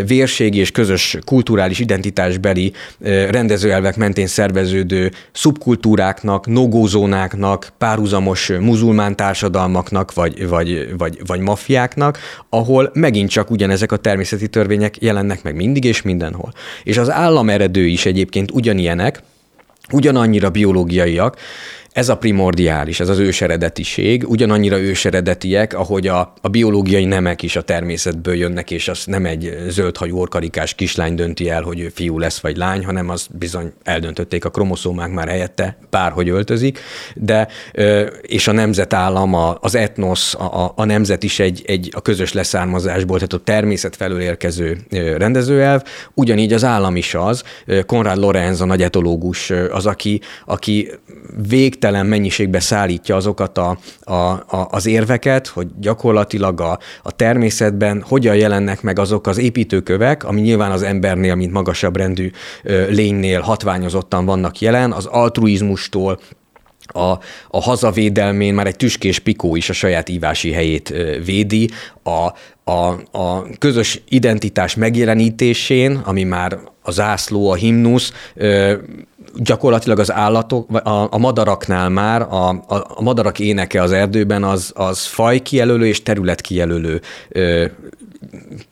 vérségi és közös kulturális identitásbeli rendezőelvek mentén szerveződő szubkultúráknak, nogózónáknak, párhuzamos párhuzamos muzulmán társadalmaknak, vagy, vagy, vagy, vagy mafiáknak, ahol megint csak ugyanezek a természeti törvények jelennek meg mindig és mindenhol. És az állameredő is egyébként ugyanilyenek, ugyanannyira biológiaiak, ez a primordiális, ez az őseredetiség, ugyanannyira őseredetiek, ahogy a, a biológiai nemek is a természetből jönnek, és az nem egy zöldhajú orkarikás kislány dönti el, hogy ő fiú lesz vagy lány, hanem az bizony eldöntötték a kromoszómák már helyette, bárhogy öltözik, de és a nemzetállam, az etnosz, a, a nemzet is egy, egy a közös leszármazásból, tehát a természet felől érkező rendezőelv, ugyanígy az állam is az. Konrad Lorenz, a nagy etológus, az, aki, aki vég végtelen mennyiségbe szállítja azokat a, a, a, az érveket, hogy gyakorlatilag a, a természetben hogyan jelennek meg azok az építőkövek, ami nyilván az embernél, mint magasabb rendű lénynél hatványozottan vannak jelen, az altruizmustól, a, a hazavédelmén már egy tüskés pikó is a saját ívási helyét védi, a, a, a közös identitás megjelenítésén, ami már a zászló, a himnusz, gyakorlatilag az állatok, a, a madaraknál már a, a, a madarak éneke az erdőben az, az faj kijelölő és terület kijelölő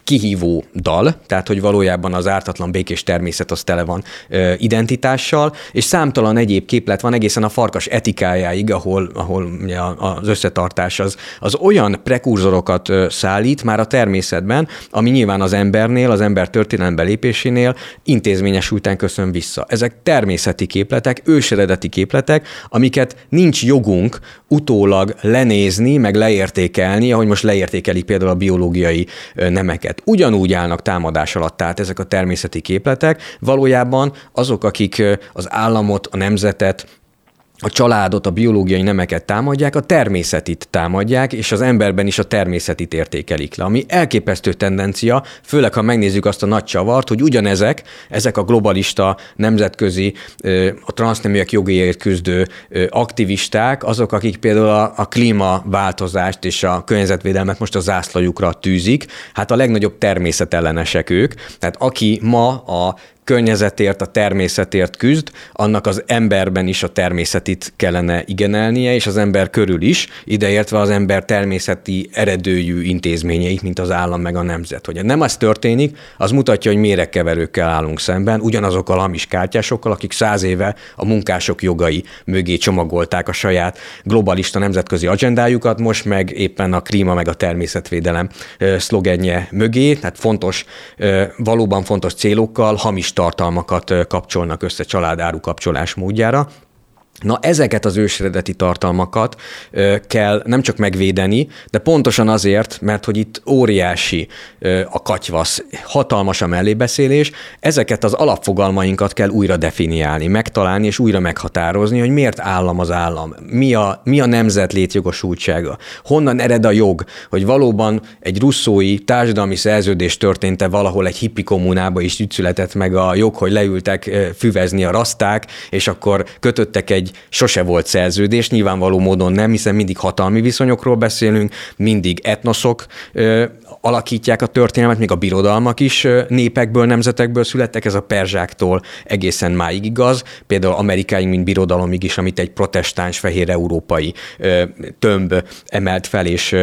kihívó dal, tehát hogy valójában az ártatlan békés természet az tele van ö, identitással, és számtalan egyéb képlet van egészen a farkas etikájáig, ahol, ahol az összetartás az, az olyan prekurzorokat szállít már a természetben, ami nyilván az embernél, az ember történelembe lépésénél intézményesülten köszön vissza. Ezek természeti képletek, őseredeti képletek, amiket nincs jogunk utólag lenézni, meg leértékelni, ahogy most leértékelik például a biológiai nemeket. Ugyanúgy állnak támadás alatt tehát ezek a természeti képletek, valójában azok, akik az államot, a nemzetet, a családot, a biológiai nemeket támadják, a természetit támadják, és az emberben is a természetit értékelik le, ami elképesztő tendencia, főleg ha megnézzük azt a nagy csavart, hogy ugyanezek, ezek a globalista, nemzetközi, a transzneműek jogéért küzdő aktivisták, azok, akik például a, klímaváltozást és a környezetvédelmet most a zászlajukra tűzik, hát a legnagyobb természetellenesek ők. Tehát aki ma a környezetért, a természetért küzd, annak az emberben is a természetit kellene igenelnie, és az ember körül is, ideértve az ember természeti eredőjű intézményeit, mint az állam meg a nemzet. Hogy nem ez történik, az mutatja, hogy méregkeverőkkel állunk szemben, ugyanazokkal a hamis kártyásokkal, akik száz éve a munkások jogai mögé csomagolták a saját globalista nemzetközi agendájukat, most meg éppen a klíma meg a természetvédelem szlogenje mögé, tehát fontos, valóban fontos célokkal hamis tartalmakat kapcsolnak össze családáru kapcsolás módjára. Na ezeket az ősredeti tartalmakat ö, kell nem csak megvédeni, de pontosan azért, mert hogy itt óriási ö, a katyvasz, hatalmas a mellébeszélés, ezeket az alapfogalmainkat kell újra definiálni, megtalálni és újra meghatározni, hogy miért állam az állam, mi a, mi a nemzet létjogosultsága, honnan ered a jog, hogy valóban egy russzói társadalmi szerződés történt-e valahol egy hippi kommunába is született meg a jog, hogy leültek füvezni a raszták, és akkor kötöttek egy sose volt szerződés, nyilvánvaló módon nem, hiszen mindig hatalmi viszonyokról beszélünk, mindig etnoszok ö, alakítják a történelmet, még a birodalmak is ö, népekből, nemzetekből születtek, ez a perzsáktól egészen máig igaz, például Amerikáig, mint birodalomig is, amit egy protestáns fehér európai ö, tömb emelt fel, és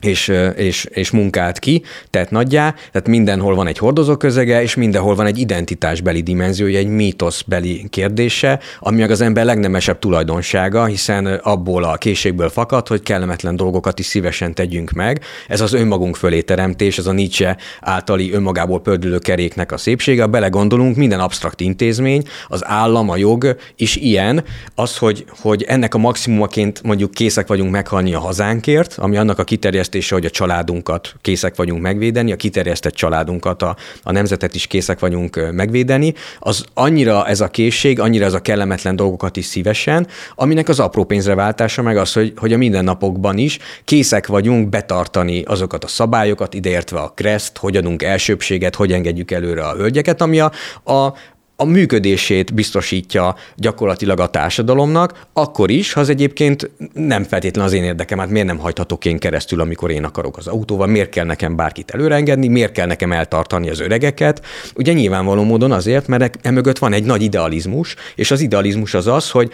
és, és, és munkált ki, tehát nagyjá, tehát mindenhol van egy hordozó közege, és mindenhol van egy identitásbeli dimenziója, egy mítoszbeli kérdése, ami meg az ember legnemesebb tulajdonsága, hiszen abból a készségből fakad, hogy kellemetlen dolgokat is szívesen tegyünk meg. Ez az önmagunk fölé teremtés, ez a Nietzsche általi önmagából pördülő keréknek a szépsége. Ha belegondolunk, minden absztrakt intézmény, az állam, a jog is ilyen, az, hogy, hogy ennek a maximumaként mondjuk készek vagyunk meghalni a hazánkért, ami annak a kiterjesztés kiterjesztése, hogy a családunkat készek vagyunk megvédeni, a kiterjesztett családunkat, a, a nemzetet is készek vagyunk megvédeni, az annyira ez a készség, annyira ez a kellemetlen dolgokat is szívesen, aminek az apró pénzre váltása meg az, hogy, hogy a mindennapokban is készek vagyunk betartani azokat a szabályokat, ideértve a kreszt, hogy adunk elsőbséget, hogy engedjük előre a hölgyeket, ami a, a, a működését biztosítja gyakorlatilag a társadalomnak, akkor is, ha az egyébként nem feltétlenül az én érdekem, hát miért nem hagyhatok én keresztül, amikor én akarok az autóval, miért kell nekem bárkit előrengedni, miért kell nekem eltartani az öregeket. Ugye nyilvánvaló módon azért, mert emögött van egy nagy idealizmus, és az idealizmus az az, hogy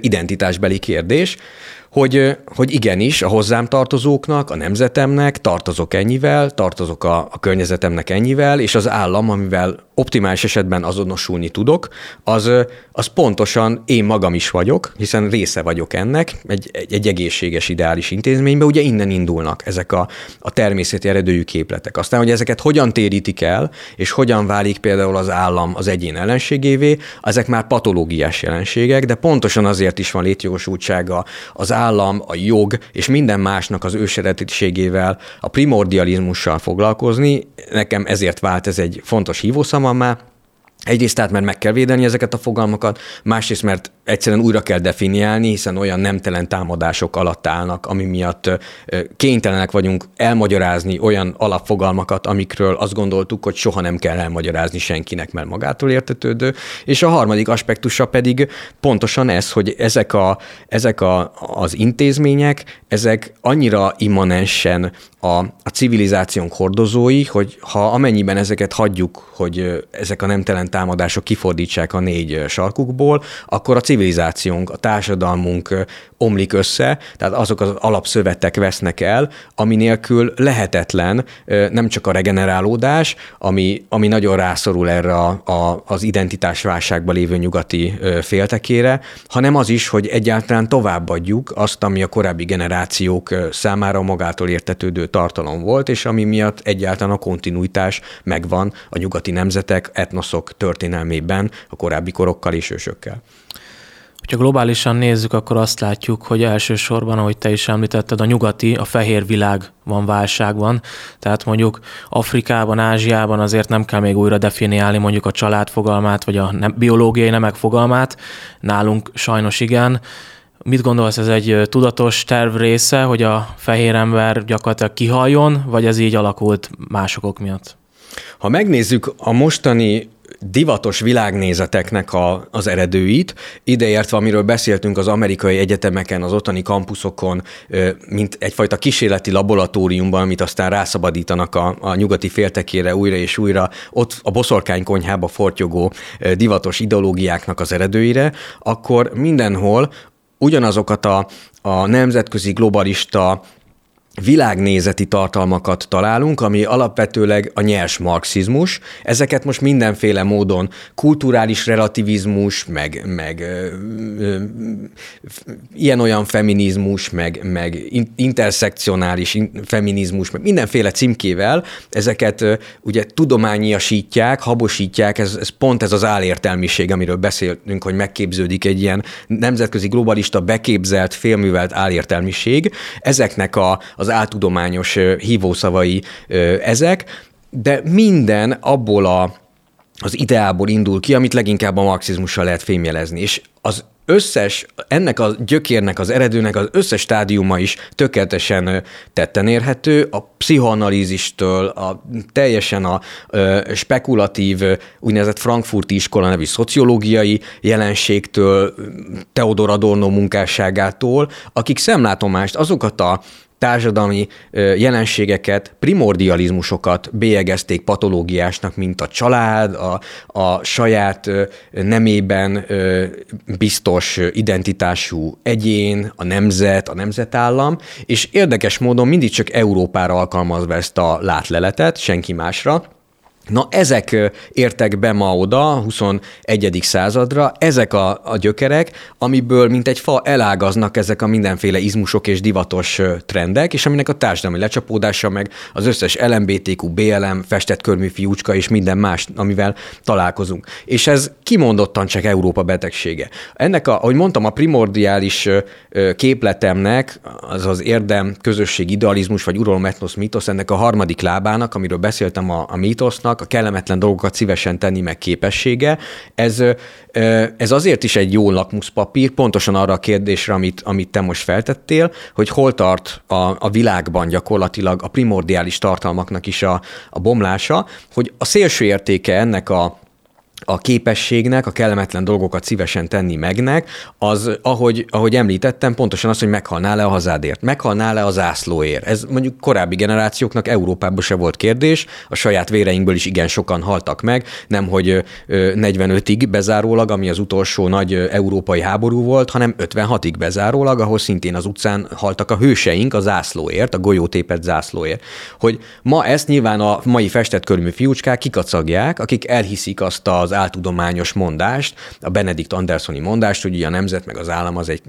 identitásbeli kérdés, hogy, hogy igenis a hozzám tartozóknak, a nemzetemnek tartozok ennyivel, tartozok a, a környezetemnek ennyivel, és az állam, amivel optimális esetben azonosulni tudok, az, az pontosan én magam is vagyok, hiszen része vagyok ennek, egy, egy, egy egészséges ideális intézménybe, ugye innen indulnak ezek a, a természeti eredőjű képletek. Aztán, hogy ezeket hogyan térítik el, és hogyan válik például az állam az egyén ellenségévé, ezek már patológiás jelenségek, de pontosan azért is van létjogosultsága az állam, a jog és minden másnak az őseredetiségével, a primordializmussal foglalkozni. Nekem ezért vált ez egy fontos hívószamammá, Egyrészt tehát, mert meg kell védeni ezeket a fogalmakat, másrészt, mert egyszerűen újra kell definiálni, hiszen olyan nemtelen támadások alatt állnak, ami miatt kénytelenek vagyunk elmagyarázni olyan alapfogalmakat, amikről azt gondoltuk, hogy soha nem kell elmagyarázni senkinek, mert magától értetődő. És a harmadik aspektusa pedig pontosan ez, hogy ezek, a, ezek a, az intézmények, ezek annyira immanensen a, a civilizációnk hordozói, hogy ha amennyiben ezeket hagyjuk, hogy ezek a nemtelen támadások kifordítsák a négy sarkukból, akkor a civilizációnk, a társadalmunk omlik össze, tehát azok az alapszövetek vesznek el, ami nélkül lehetetlen nem csak a regenerálódás, ami, ami nagyon rászorul erre a, a, az identitásválságban lévő nyugati féltekére, hanem az is, hogy egyáltalán továbbadjuk azt, ami a korábbi generációk számára magától értetődő tartalom volt, és ami miatt egyáltalán a kontinuitás megvan a nyugati nemzetek, etnoszok történelmében, a korábbi korokkal és ősökkel. Ha globálisan nézzük, akkor azt látjuk, hogy elsősorban, ahogy te is említetted, a nyugati, a fehér világ van válságban. Tehát mondjuk Afrikában, Ázsiában azért nem kell még újra definiálni mondjuk a család fogalmát, vagy a biológiai nemek fogalmát. Nálunk sajnos igen. Mit gondolsz, ez egy tudatos terv része, hogy a fehér ember gyakorlatilag kihaljon, vagy ez így alakult másokok miatt? Ha megnézzük a mostani divatos világnézeteknek a, az eredőit, ideértve, amiről beszéltünk az amerikai egyetemeken, az ottani kampuszokon, mint egyfajta kísérleti laboratóriumban, amit aztán rászabadítanak a, a nyugati féltekére újra és újra, ott a boszorkánykonyhába fortyogó divatos ideológiáknak az eredőire, akkor mindenhol ugyanazokat a, a nemzetközi globalista világnézeti tartalmakat találunk, ami alapvetőleg a nyers marxizmus. Ezeket most mindenféle módon kulturális relativizmus, meg, meg ilyen-olyan feminizmus, meg, meg interszekcionális feminizmus, meg mindenféle címkével ezeket ugye tudományiasítják, habosítják, ez, ez pont ez az álértelmiség, amiről beszéltünk, hogy megképződik egy ilyen nemzetközi globalista beképzelt, félművelt álértelmiség. Ezeknek a, az az áltudományos hívószavai ezek, de minden abból a, az ideából indul ki, amit leginkább a marxizmussal lehet fémjelezni. És az összes, ennek a gyökérnek, az eredőnek az összes stádiuma is tökéletesen tetten érhető, a pszichoanalízistől, a, teljesen a spekulatív úgynevezett frankfurti iskola nevű szociológiai jelenségtől, Teodor Adorno munkásságától, akik szemlátomást, azokat a társadalmi jelenségeket, primordializmusokat bélyegezték patológiásnak, mint a család, a, a saját nemében biztos identitású egyén, a nemzet, a nemzetállam, és érdekes módon mindig csak Európára alkalmazva ezt a látleletet, senki másra, Na ezek értek be ma oda, a 21. századra, ezek a, a gyökerek, amiből mint egy fa elágaznak ezek a mindenféle izmusok és divatos trendek, és aminek a társadalmi lecsapódása meg az összes LMBTQ, BLM, festett körmű fiúcska és minden más, amivel találkozunk. És ez kimondottan csak Európa betegsége. Ennek, a, ahogy mondtam, a primordiális képletemnek, az az érdem, közösség, idealizmus vagy uralom etnosz mítosz, ennek a harmadik lábának, amiről beszéltem a, a mítosznak, a kellemetlen dolgokat szívesen tenni meg képessége. Ez, ez azért is egy jó lakmuszpapír, pontosan arra a kérdésre, amit, amit te most feltettél, hogy hol tart a, a világban gyakorlatilag a primordiális tartalmaknak is a, a bomlása, hogy a szélső értéke ennek a a képességnek, a kellemetlen dolgokat szívesen tenni megnek, az, ahogy, ahogy említettem, pontosan az, hogy meghalnál le a hazádért, meghalnál le a zászlóért. Ez mondjuk korábbi generációknak Európában se volt kérdés, a saját véreinkből is igen sokan haltak meg, nem hogy 45-ig bezárólag, ami az utolsó nagy európai háború volt, hanem 56-ig bezárólag, ahol szintén az utcán haltak a hőseink a zászlóért, a golyótépet zászlóért. Hogy ma ezt nyilván a mai festett körmű fiúcskák kikacagják, akik elhiszik azt az áltudományos mondást, a Benedikt Andersoni mondást, hogy a nemzet meg az állam az egy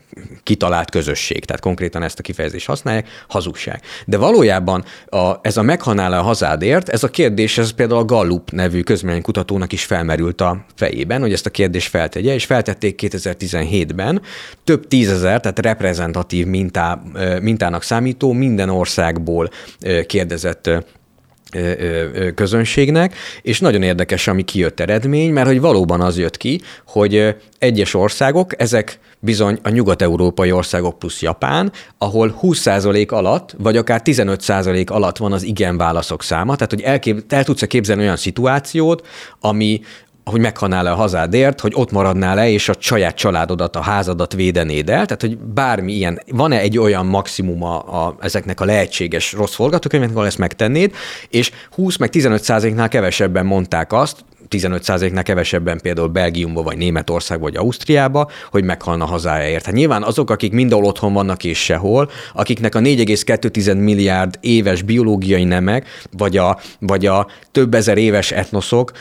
kitalált közösség, tehát konkrétan ezt a kifejezést használják, hazugság. De valójában a, ez a meghanál a hazádért, ez a kérdés, ez például a Gallup nevű közménykutatónak is felmerült a fejében, hogy ezt a kérdést feltegye, és feltették 2017-ben több tízezer, tehát reprezentatív mintá, mintának számító minden országból kérdezett közönségnek, és nagyon érdekes, ami kijött eredmény, mert hogy valóban az jött ki, hogy egyes országok, ezek bizony a nyugat-európai országok plusz Japán, ahol 20% alatt, vagy akár 15% alatt van az igen válaszok száma, tehát hogy elkép, el tudsz képzelni olyan szituációt, ami, hogy meghanál le a hazádért, hogy ott maradnál le, és a saját családodat, a házadat védenéd el. Tehát, hogy bármi ilyen, van-e egy olyan maximum a, ezeknek a lehetséges rossz forgatókönyveknek, ahol ezt megtennéd, és 20 meg 15 százaléknál kevesebben mondták azt, 15%-nál kevesebben például Belgiumba, vagy Németország, vagy Ausztriába, hogy meghalna hazájáért. Hát nyilván azok, akik mindenhol otthon vannak és sehol, akiknek a 4,2 milliárd éves biológiai nemek, vagy a, vagy a több ezer éves etnoszok,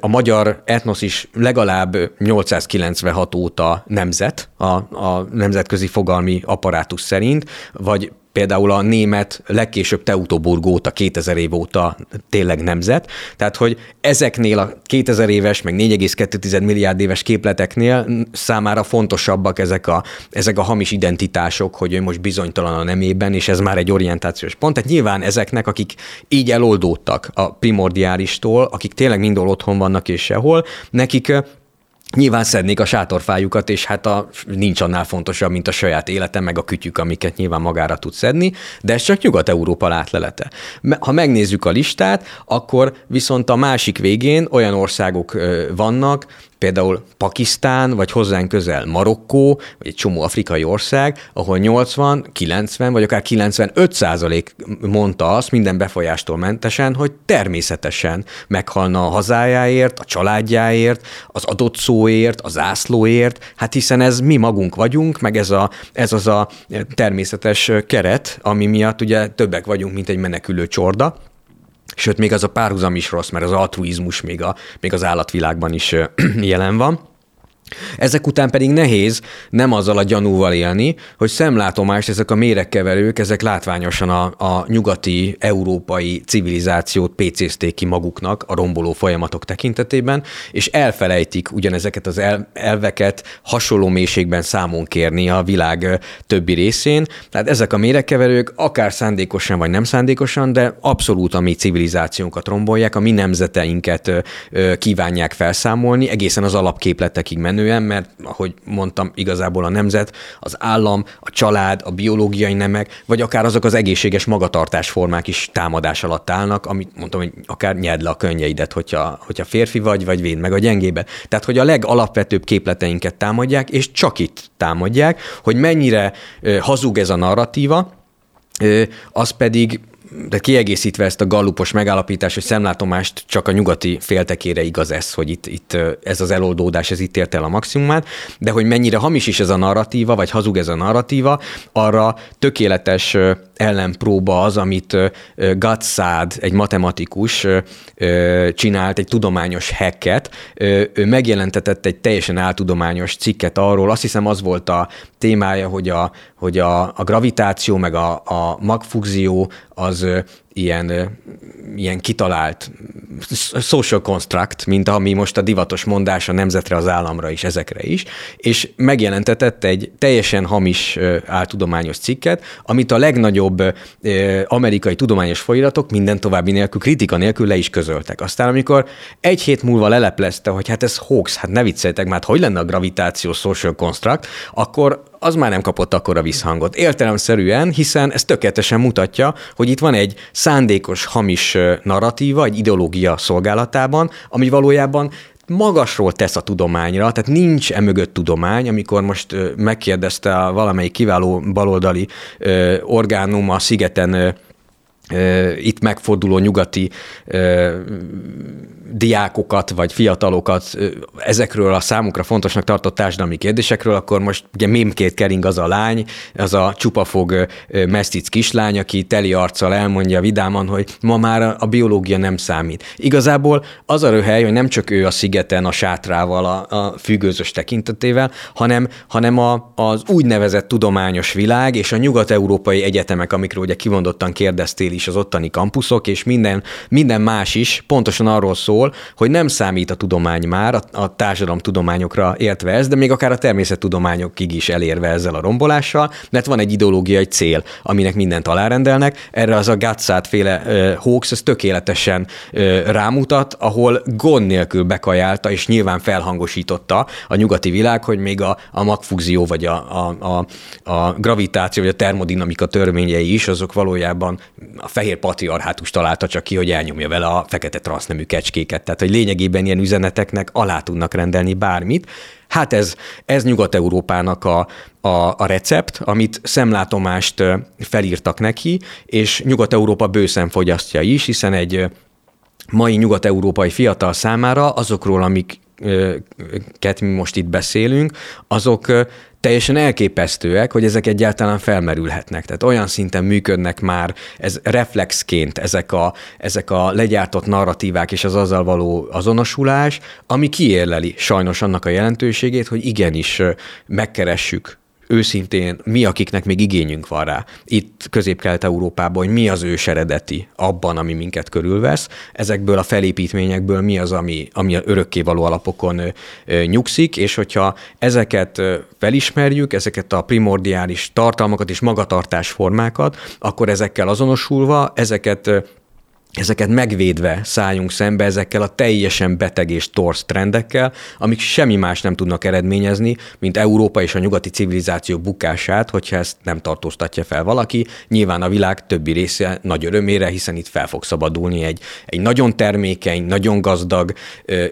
a magyar etnosz is legalább 896 óta nemzet, a, a nemzetközi fogalmi apparátus szerint, vagy például a német legkésőbb Teutoburg óta, 2000 év óta tényleg nemzet. Tehát, hogy ezeknél a 2000 éves, meg 4,2 milliárd éves képleteknél számára fontosabbak ezek a, ezek a hamis identitások, hogy ő most bizonytalan a nemében, és ez már egy orientációs pont. Tehát nyilván ezeknek, akik így eloldódtak a primordiálistól, akik tényleg mindol otthon vannak és sehol, nekik Nyilván szednék a sátorfájukat, és hát a, nincs annál fontosabb, mint a saját élete, meg a kütyük, amiket nyilván magára tud szedni, de ez csak Nyugat-Európa látlelete. Ha megnézzük a listát, akkor viszont a másik végén olyan országok vannak, például Pakisztán, vagy hozzánk közel Marokkó, vagy egy csomó afrikai ország, ahol 80, 90, vagy akár 95 százalék mondta azt minden befolyástól mentesen, hogy természetesen meghalna a hazájáért, a családjáért, az adott szóért, a zászlóért, hát hiszen ez mi magunk vagyunk, meg ez, a, ez az a természetes keret, ami miatt ugye többek vagyunk, mint egy menekülő csorda, Sőt, még az a párhuzam is rossz, mert az altruizmus még, a, még az állatvilágban is [clears throat] jelen van. Ezek után pedig nehéz nem azzal a gyanúval élni, hogy szemlátomást ezek a méregkeverők, ezek látványosan a, a nyugati, európai civilizációt pécézték ki maguknak a romboló folyamatok tekintetében, és elfelejtik ugyanezeket az el, elveket hasonló mélységben számon kérni a világ többi részén. Tehát ezek a méregkeverők akár szándékosan vagy nem szándékosan, de abszolút a mi civilizációnkat rombolják, a mi nemzeteinket kívánják felszámolni, egészen az alapképletekig menő menően, mert ahogy mondtam, igazából a nemzet, az állam, a család, a biológiai nemek, vagy akár azok az egészséges magatartásformák is támadás alatt állnak, amit mondtam, hogy akár nyerd le a könnyeidet, hogyha, hogyha férfi vagy, vagy véd meg a gyengébe. Tehát, hogy a legalapvetőbb képleteinket támadják, és csak itt támadják, hogy mennyire hazug ez a narratíva, az pedig de kiegészítve ezt a gallupos megállapítást, hogy szemlátomást csak a nyugati féltekére igaz ez, hogy itt, itt ez az eloldódás, ez itt ért el a maximumát, de hogy mennyire hamis is ez a narratíva, vagy hazug ez a narratíva, arra tökéletes ellenpróba az, amit Gatszád, egy matematikus csinált, egy tudományos hacket, ő megjelentetett egy teljesen áltudományos cikket arról, azt hiszem az volt a témája, hogy a, hogy a, a gravitáció meg a, a magfúzió az ilyen, ilyen kitalált social construct, mint ami most a divatos mondás a nemzetre, az államra is, ezekre is, és megjelentetett egy teljesen hamis áltudományos cikket, amit a legnagyobb amerikai tudományos folyiratok minden további nélkül, kritika nélkül le is közöltek. Aztán amikor egy hét múlva leleplezte, hogy hát ez hoax, hát ne vicceljetek, már hát hogy lenne a gravitáció social construct, akkor az már nem kapott akkora visszhangot. Értelemszerűen, hiszen ez tökéletesen mutatja, hogy itt van egy szándékos hamis narratíva, egy ideológia szolgálatában, ami valójában magasról tesz a tudományra, tehát nincs emögött tudomány, amikor most megkérdezte a valamelyik kiváló baloldali orgánum a szigeten itt megforduló nyugati diákokat vagy fiatalokat ezekről a számukra fontosnak tartott társadalmi kérdésekről, akkor most ugye mémkét kering az a lány, az a csupafog mesztic kislány, aki teli arccal elmondja vidáman, hogy ma már a biológia nem számít. Igazából az a röhely, hogy nem csak ő a szigeten a sátrával, a, a függőzös tekintetével, hanem, hanem a, az úgynevezett tudományos világ és a nyugat-európai egyetemek, amikről ugye kivondottan kérdeztél is az ottani kampuszok, és minden, minden más is pontosan arról szól, hogy nem számít a tudomány már, a, a társadalomtudományokra értve ez, de még akár a természettudományokig is elérve ezzel a rombolással, mert van egy ideológiai cél, aminek mindent alárendelnek. Erre az a Gatsát féle hoax, ez tökéletesen uh, rámutat, ahol gond nélkül bekajálta, és nyilván felhangosította a nyugati világ, hogy még a, a magfúzió, vagy a, a, a, a gravitáció, vagy a termodinamika törvényei is, azok valójában a fehér patriarhátus találta csak ki, hogy elnyomja vele a fekete transznemű kecskéket tehát hogy lényegében ilyen üzeneteknek alá tudnak rendelni bármit. Hát ez, ez Nyugat-Európának a, a, a recept, amit szemlátomást felírtak neki, és Nyugat-Európa bőszen fogyasztja is, hiszen egy mai nyugat-európai fiatal számára azokról, amiket mi most itt beszélünk, azok teljesen elképesztőek, hogy ezek egyáltalán felmerülhetnek. Tehát olyan szinten működnek már ez reflexként ezek a, ezek a legyártott narratívák és az azzal való azonosulás, ami kiérleli sajnos annak a jelentőségét, hogy igenis megkeressük őszintén mi, akiknek még igényünk van rá, itt közép-kelet-európában, hogy mi az ős eredeti abban, ami minket körülvesz, ezekből a felépítményekből mi az, ami, ami örökkévaló alapokon nyugszik, és hogyha ezeket felismerjük, ezeket a primordiális tartalmakat és magatartásformákat, akkor ezekkel azonosulva, ezeket ezeket megvédve szálljunk szembe ezekkel a teljesen beteg és torsz trendekkel, amik semmi más nem tudnak eredményezni, mint Európa és a nyugati civilizáció bukását, hogyha ezt nem tartóztatja fel valaki. Nyilván a világ többi része nagy örömére, hiszen itt fel fog szabadulni egy, egy nagyon termékeny, nagyon gazdag,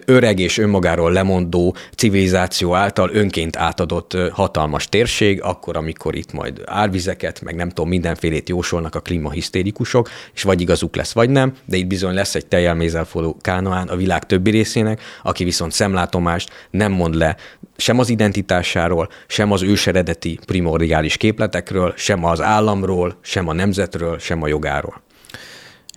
öreg és önmagáról lemondó civilizáció által önként átadott hatalmas térség, akkor, amikor itt majd árvizeket, meg nem tudom, mindenfélét jósolnak a klímahisztérikusok, és vagy igazuk lesz, vagy nem, de itt bizony lesz egy teljelmézzel forró kánoán a világ többi részének, aki viszont szemlátomást nem mond le sem az identitásáról, sem az őseredeti primordiális képletekről, sem az államról, sem a nemzetről, sem a jogáról.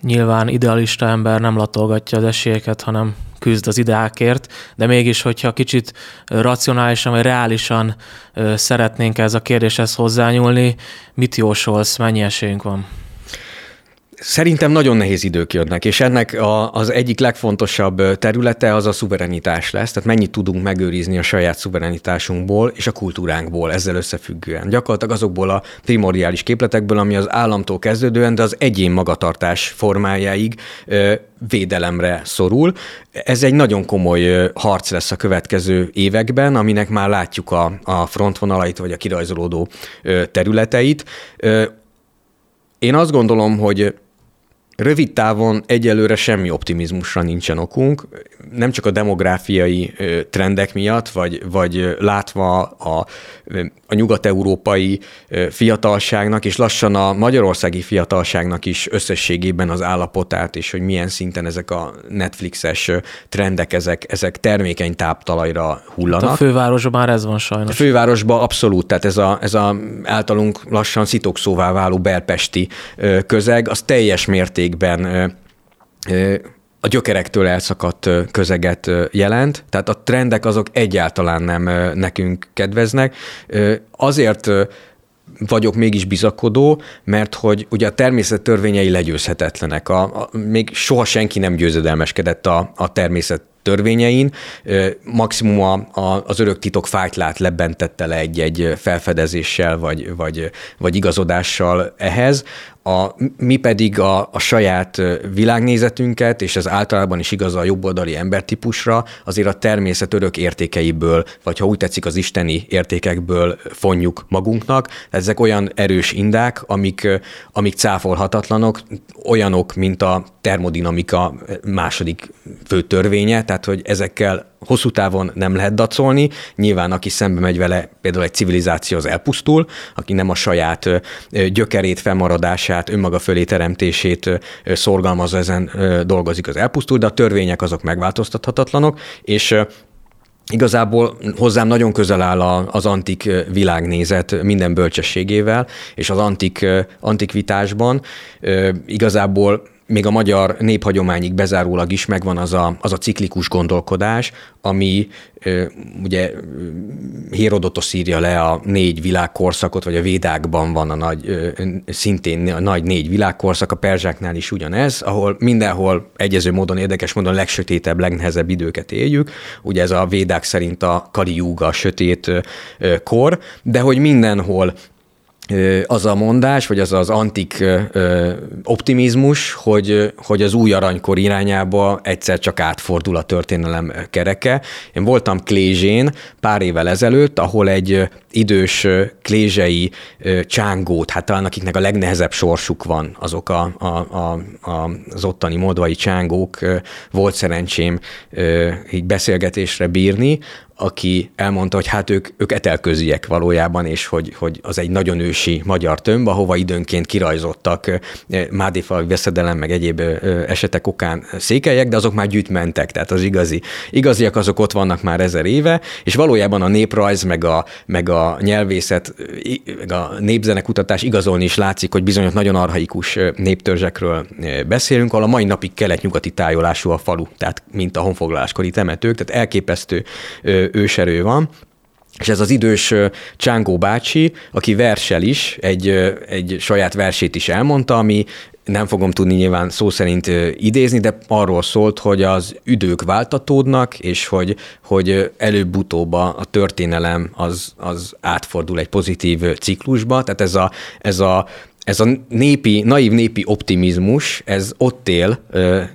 Nyilván idealista ember nem latolgatja az esélyeket, hanem küzd az ideákért, de mégis, hogyha kicsit racionálisan vagy reálisan szeretnénk ez a kérdéshez hozzányúlni, mit jósolsz, mennyi esélyünk van? Szerintem nagyon nehéz idők jönnek, és ennek a, az egyik legfontosabb területe az a szuverenitás lesz, tehát mennyit tudunk megőrizni a saját szuverenitásunkból és a kultúránkból ezzel összefüggően. Gyakorlatilag azokból a primordiális képletekből, ami az államtól kezdődően, de az egyén magatartás formájáig ö, védelemre szorul. Ez egy nagyon komoly harc lesz a következő években, aminek már látjuk a, a frontvonalait, vagy a kirajzolódó területeit. Én azt gondolom, hogy Rövid távon egyelőre semmi optimizmusra nincsen okunk, nem csak a demográfiai trendek miatt, vagy, vagy látva a, a nyugat-európai fiatalságnak, és lassan a magyarországi fiatalságnak is összességében az állapotát, és hogy milyen szinten ezek a Netflixes trendek, ezek, ezek termékeny táptalajra hullanak. A fővárosban már ez van sajnos. A fővárosban abszolút, tehát ez a, ez a általunk lassan szitokszóvá váló belpesti közeg, az teljes mértékben a gyökerektől elszakadt közeget jelent, tehát a trendek azok egyáltalán nem nekünk kedveznek. Azért vagyok mégis bizakodó, mert hogy ugye a természet törvényei legyőzhetetlenek. A, a, még soha senki nem győzedelmeskedett a, a természet törvényein. Maximum a, a, az örök titok fájtlát lebentette le egy-egy felfedezéssel vagy, vagy, vagy igazodással ehhez. A, mi pedig a, a saját világnézetünket, és ez általában is igaz a jobboldali embertípusra, azért a természet örök értékeiből, vagy ha úgy tetszik, az isteni értékekből fonjuk magunknak. Ezek olyan erős indák, amik, amik cáfolhatatlanok, olyanok, mint a termodinamika második fő törvénye, tehát hogy ezekkel hosszú távon nem lehet dacolni. Nyilván, aki szembe megy vele, például egy civilizáció az elpusztul, aki nem a saját gyökerét, fennmaradását, önmaga fölé teremtését szorgalmazza, ezen dolgozik, az elpusztul, de a törvények azok megváltoztathatatlanok, és Igazából hozzám nagyon közel áll az antik világnézet minden bölcsességével, és az antik, antikvitásban igazából még a magyar néphagyományig bezárólag is megvan az a, az a ciklikus gondolkodás, ami ugye Hérodotos írja le a négy világkorszakot, vagy a védákban van a nagy, szintén a nagy négy világkorszak, a perzsáknál is ugyanez, ahol mindenhol egyező módon, érdekes módon legsötétebb, legnehezebb időket éljük. Ugye ez a védák szerint a Kali a sötét kor, de hogy mindenhol az a mondás, vagy az az antik optimizmus, hogy, hogy az új aranykor irányába egyszer csak átfordul a történelem kereke. Én voltam Klézsén pár évvel ezelőtt, ahol egy idős klézsei csángót, hát talán akiknek a legnehezebb sorsuk van, azok a, a, a, a, az ottani modvai csángók, volt szerencsém így beszélgetésre bírni, aki elmondta, hogy hát ők, ők etelköziek valójában, és hogy, hogy az egy nagyon ősi magyar tömb, ahova időnként kirajzottak mádéfalak veszedelem, meg egyéb esetek okán székelyek, de azok már gyűjt mentek, tehát az igazi. Igaziak azok ott vannak már ezer éve, és valójában a néprajz, meg a, meg a nyelvészet, meg a népzenekutatás igazolni is látszik, hogy bizonyos nagyon arhaikus néptörzsekről beszélünk, ahol a mai napig kelet-nyugati tájolású a falu, tehát mint a honfoglaláskori temetők, tehát elképesztő őserő van, és ez az idős Csángó bácsi, aki versel is, egy, egy saját versét is elmondta, ami nem fogom tudni nyilván szó szerint idézni, de arról szólt, hogy az idők váltatódnak, és hogy, hogy előbb-utóbb a történelem az, az átfordul egy pozitív ciklusba, tehát ez a, ez a ez a népi, naív népi optimizmus, ez ott él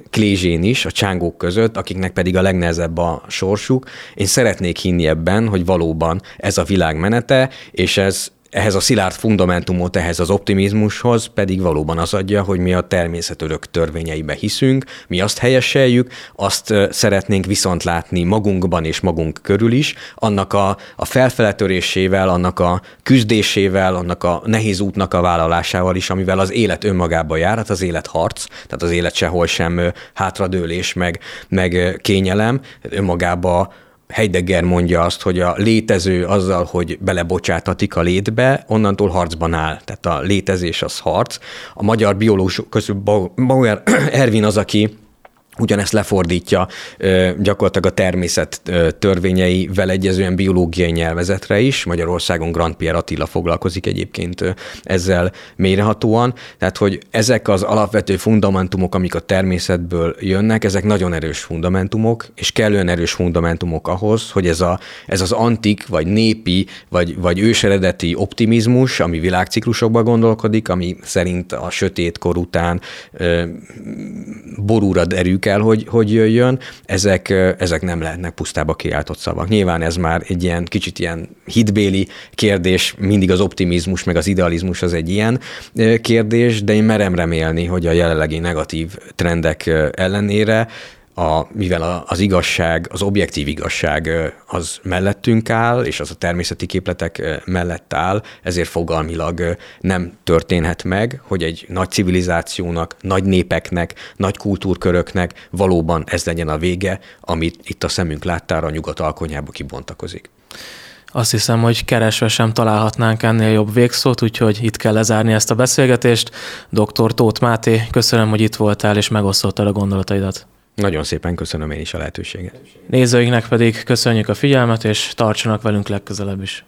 Klézsén is, a csángók között, akiknek pedig a legnehezebb a sorsuk. Én szeretnék hinni ebben, hogy valóban ez a világ menete, és ez ehhez a szilárd fundamentumot, ehhez az optimizmushoz pedig valóban az adja, hogy mi a természet örök törvényeibe hiszünk, mi azt helyeseljük, azt szeretnénk viszont látni magunkban és magunk körül is, annak a, a felfeletörésével, annak a küzdésével, annak a nehéz útnak a vállalásával is, amivel az élet önmagába jár, hát az élet harc, tehát az élet sehol sem hátradőlés, meg, meg kényelem, önmagába Heidegger mondja azt, hogy a létező azzal, hogy belebocsátatik a létbe, onnantól harcban áll. Tehát a létezés az harc. A magyar biológus közül Bauer [clears throat] Ervin az, aki ugyanezt lefordítja gyakorlatilag a természet törvényeivel egyezően biológiai nyelvezetre is. Magyarországon Grand Pierre Attila foglalkozik egyébként ezzel mélyrehatóan. Tehát, hogy ezek az alapvető fundamentumok, amik a természetből jönnek, ezek nagyon erős fundamentumok, és kellően erős fundamentumok ahhoz, hogy ez, a, ez az antik, vagy népi, vagy, vagy őseredeti optimizmus, ami világciklusokban gondolkodik, ami szerint a sötét kor után borúra derül kell, hogy, hogy jöjjön, ezek, ezek nem lehetnek pusztába kiáltott szavak. Nyilván ez már egy ilyen kicsit ilyen hitbéli kérdés, mindig az optimizmus meg az idealizmus az egy ilyen kérdés, de én merem remélni, hogy a jelenlegi negatív trendek ellenére a, mivel az igazság, az objektív igazság az mellettünk áll, és az a természeti képletek mellett áll, ezért fogalmilag nem történhet meg, hogy egy nagy civilizációnak, nagy népeknek, nagy kultúrköröknek valóban ez legyen a vége, amit itt a szemünk láttára a nyugat alkonyába kibontakozik. Azt hiszem, hogy keresve sem találhatnánk ennél jobb végszót, úgyhogy itt kell lezárni ezt a beszélgetést. Dr. Tóth Máté, köszönöm, hogy itt voltál és megosztottad a gondolataidat. Nagyon szépen köszönöm én is a lehetőséget. Nézőinknek pedig köszönjük a figyelmet, és tartsanak velünk legközelebb is.